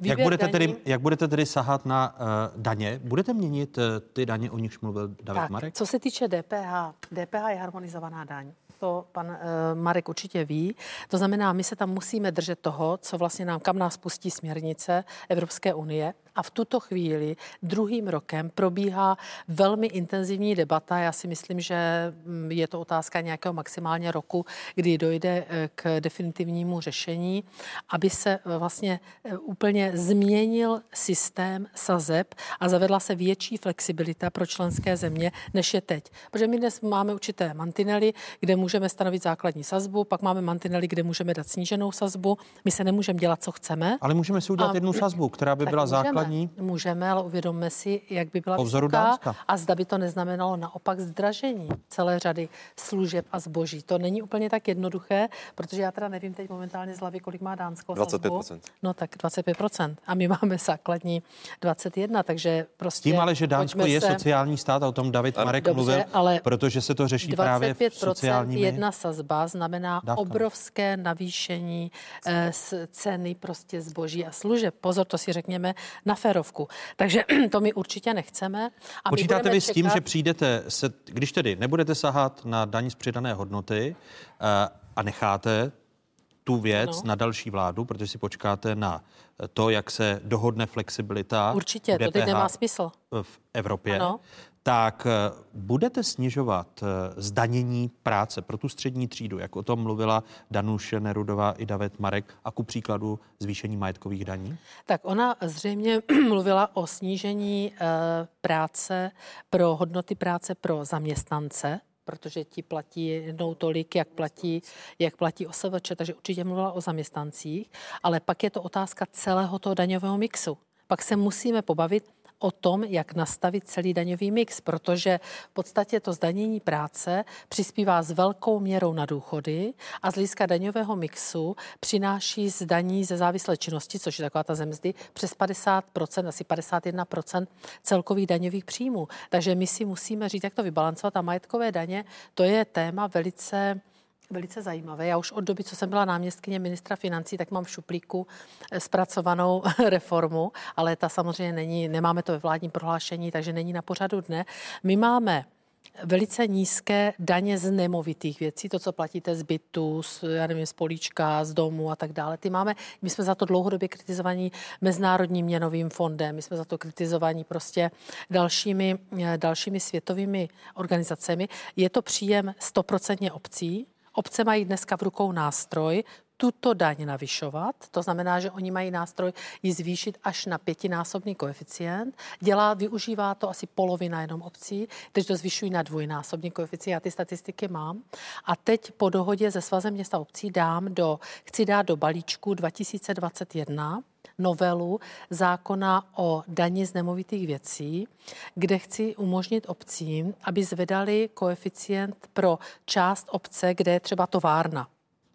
S1: jak budete, daní... tedy, jak budete tedy sahat na uh, daně? Budete měnit uh, ty daně, o nichž mluvil David
S7: tak,
S1: Marek?
S7: Co se týče DPH, DPH je harmonizovaná daň. To pan e, Marek určitě ví. To znamená, my se tam musíme držet toho, co vlastně nám, kam nás pustí směrnice Evropské unie. A v tuto chvíli druhým rokem probíhá velmi intenzivní debata. Já si myslím, že mm, je to otázka nějakého maximálně roku, kdy dojde e, k definitivnímu řešení, aby se e, vlastně e, úplně změnil systém sazeb a zavedla se větší flexibilita pro členské země, než je teď. Protože my dnes máme určité mantinely, kde můžeme stanovit základní sazbu, pak máme mantinely, kde můžeme dát sníženou sazbu. My se nemůžeme dělat, co chceme.
S1: Ale můžeme si udělat a... jednu sazbu, která by byla základní
S7: základní? Můžeme, ale uvědomme si, jak by byla vysoká a zda by to neznamenalo naopak zdražení celé řady služeb a zboží. To není úplně tak jednoduché, protože já teda nevím teď momentálně z hlavy, kolik má Dánsko.
S9: 25%.
S7: Sazbu. No tak 25%. A my máme základní 21, takže prostě...
S1: Tím ale, že Dánsko je se... sociální stát, a o tom David Marek Dobře, mluvil, ale protože se to řeší právě v sociálními...
S7: jedna sazba znamená dávkami. obrovské navýšení eh, ceny prostě zboží a služeb. Pozor, to si řekněme na férovku. Takže to my určitě nechceme.
S1: A Počítáte vy čekat... s tím, že přijdete, se, když tedy nebudete sahat na daň z přidané hodnoty uh, a necháte tu věc ano. na další vládu, protože si počkáte na to, jak se dohodne flexibilita.
S7: Určitě, DPH to teď nemá smysl.
S1: V Evropě. Ano tak eh, budete snižovat eh, zdanění práce pro tu střední třídu, jak o tom mluvila Danuše Nerudová i David Marek, a ku příkladu zvýšení majetkových daní?
S7: Tak ona zřejmě mluvila o snížení eh, práce pro hodnoty práce pro zaměstnance, protože ti platí jednou tolik, jak platí, jak platí OSVČ, takže určitě mluvila o zaměstnancích, ale pak je to otázka celého toho daňového mixu. Pak se musíme pobavit, o tom, jak nastavit celý daňový mix, protože v podstatě to zdanění práce přispívá s velkou měrou na důchody a z hlediska daňového mixu přináší zdaní ze závislé činnosti, což je taková ta zemzdy, přes 50%, asi 51% celkových daňových příjmů. Takže my si musíme říct, jak to vybalancovat a majetkové daně, to je téma velice velice zajímavé. Já už od doby, co jsem byla náměstkyně ministra financí, tak mám v šuplíku eh, zpracovanou reformu, ale ta samozřejmě není, nemáme to ve vládním prohlášení, takže není na pořadu dne. My máme velice nízké daně z nemovitých věcí, to, co platíte z bytu, z, já nevím, z políčka, z domu a tak dále. Ty máme, my jsme za to dlouhodobě kritizovaní Mezinárodním měnovým fondem, my jsme za to kritizovaní prostě dalšími, eh, dalšími světovými organizacemi. Je to příjem stoprocentně obcí, Obce mají dneska v rukou nástroj, tuto daň navyšovat, to znamená, že oni mají nástroj ji zvýšit až na pětinásobný koeficient. Dělá, využívá to asi polovina jenom obcí, teď to zvyšují na dvojnásobný koeficient, já ty statistiky mám. A teď po dohodě se Svazem města obcí dám do, chci dát do balíčku 2021 novelu zákona o daní z nemovitých věcí, kde chci umožnit obcím, aby zvedali koeficient pro část obce, kde je třeba továrna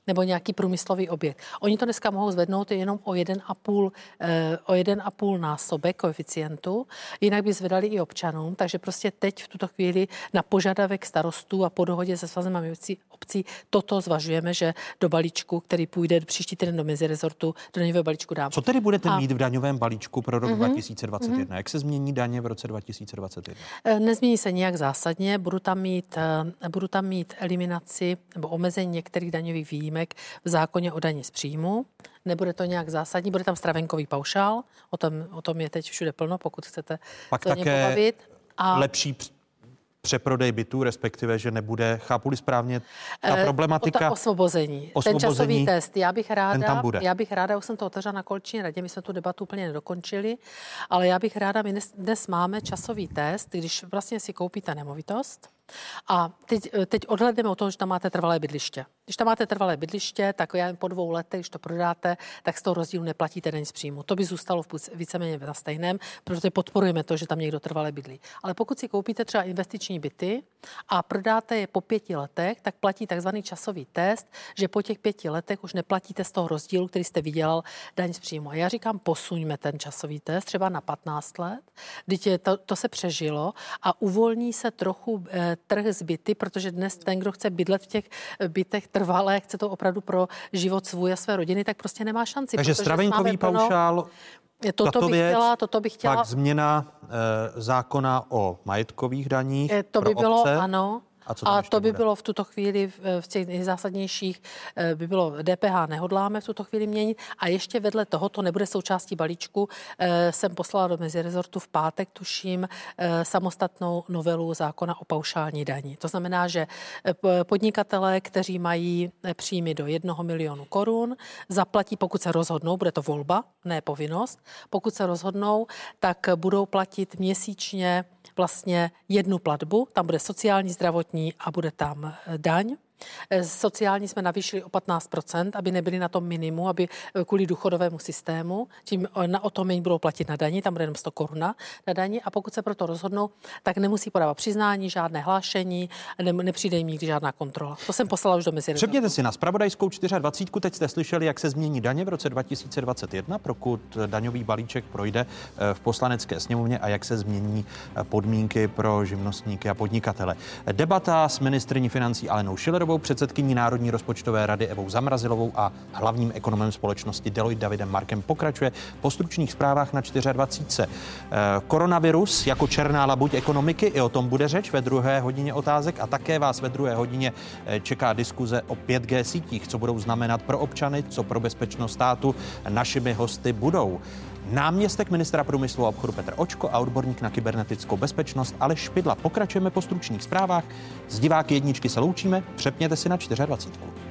S7: nebo nějaký průmyslový objekt. Oni to dneska mohou zvednout jenom o 1,5, eh, o 1,5 násobek koeficientu, jinak by zvedali i občanům, takže prostě teď v tuto chvíli na požadavek starostů a po dohodě se svazem obcí, obcí toto zvažujeme, že do balíčku, který půjde příští týden do mezirezortu, do daňového balíčku dám.
S1: Co tedy budete a... mít v daňovém balíčku pro rok mm-hmm. 2021? Mm-hmm. Jak se změní daně v roce 2021?
S7: Eh, nezmění se nijak zásadně, budu tam mít, eh, budu tam mít eliminaci nebo omezení některých daňových výjimek výjimek v zákoně o daní z příjmu. Nebude to nějak zásadní, bude tam stravenkový paušál, o tom, o tom je teď všude plno, pokud chcete
S1: Pak to také pobavit. A lepší přeprodej bytů, respektive, že nebude, chápu správně, ta eh, problematika...
S7: Ta osvobození. osvobození. Ten časový test. Já bych ráda, tam bude. já bych ráda, už jsem to otevřela na kolční radě, my jsme tu debatu úplně nedokončili, ale já bych ráda, my dnes, dnes máme časový test, když vlastně si koupíte nemovitost, a teď, teď odhledneme o toho, že tam máte trvalé bydliště. Když tam máte trvalé bydliště, tak já po dvou letech, když to prodáte, tak z toho rozdílu neplatíte daň z příjmu. To by zůstalo v víceméně na stejném, protože podporujeme to, že tam někdo trvalé bydlí. Ale pokud si koupíte třeba investiční byty a prodáte je po pěti letech, tak platí takzvaný časový test, že po těch pěti letech už neplatíte z toho rozdílu, který jste vydělal daň z příjmu. A já říkám, posuňme ten časový test třeba na 15 let, je to, to se přežilo a uvolní se trochu eh, trh z byty, protože dnes ten, kdo chce bydlet v těch eh, bytech trvalé, chce to opravdu pro život svůj a své rodiny, tak prostě nemá šanci.
S1: Takže stravenkový paušál,
S7: Toto tato bych věc, chtěla, toto bych chtěla.
S1: Pak změna e, zákona o majetkových daních. E,
S7: to by
S1: pro
S7: bylo,
S1: obce.
S7: ano.
S1: A, co
S7: a to by
S1: bude?
S7: bylo v tuto chvíli v těch nejzásadnějších, eh, by bylo DPH nehodláme v tuto chvíli měnit a ještě vedle toho, to nebude součástí balíčku, eh, jsem poslala do mezirezortu v pátek, tuším, eh, samostatnou novelu zákona o paušální daní. To znamená, že podnikatelé, kteří mají příjmy do jednoho milionu korun, zaplatí, pokud se rozhodnou, bude to volba, ne povinnost, pokud se rozhodnou, tak budou platit měsíčně vlastně jednu platbu, tam bude sociální, zdravotní a bude tam eh, daň. Eh, sociální jsme navýšili o 15%, aby nebyli na tom minimu, aby eh, kvůli důchodovému systému, tím na o to méně budou platit na daní, tam bude jenom 100 koruna na daní a pokud se proto rozhodnou, tak nemusí podávat přiznání, žádné hlášení, ne, nepřijde jim nikdy žádná kontrola. To jsem poslala už do mezi.
S1: Přepněte si na spravodajskou 24. Teď jste slyšeli, jak se změní daně v roce 2021, pokud daňový balíček projde eh, v poslanecké sněmovně a jak se změní podmínky pro živnostníky a podnikatele. Debata s ministrní financí Alenou Šilerovou Schillerovou, předsedkyní Národní rozpočtové rady Evou Zamrazilovou a hlavním ekonomem společnosti Deloitte Davidem Markem pokračuje po stručných zprávách na 24. Eh, koronavirus jako černá labuť ekonomiky, i o tom bude řeč ve druhé hodině otázek a také vás ve druhé hodině eh, čeká diskuze o 5G sítích, co budou znamenat pro občany, co pro bezpečnost státu našimi hosty budou. Náměstek ministra průmyslu a obchodu Petr Očko a odborník na kybernetickou bezpečnost Aleš Špidla. Pokračujeme po stručných zprávách. Z diváky jedničky se loučíme. Přepněte si na 24.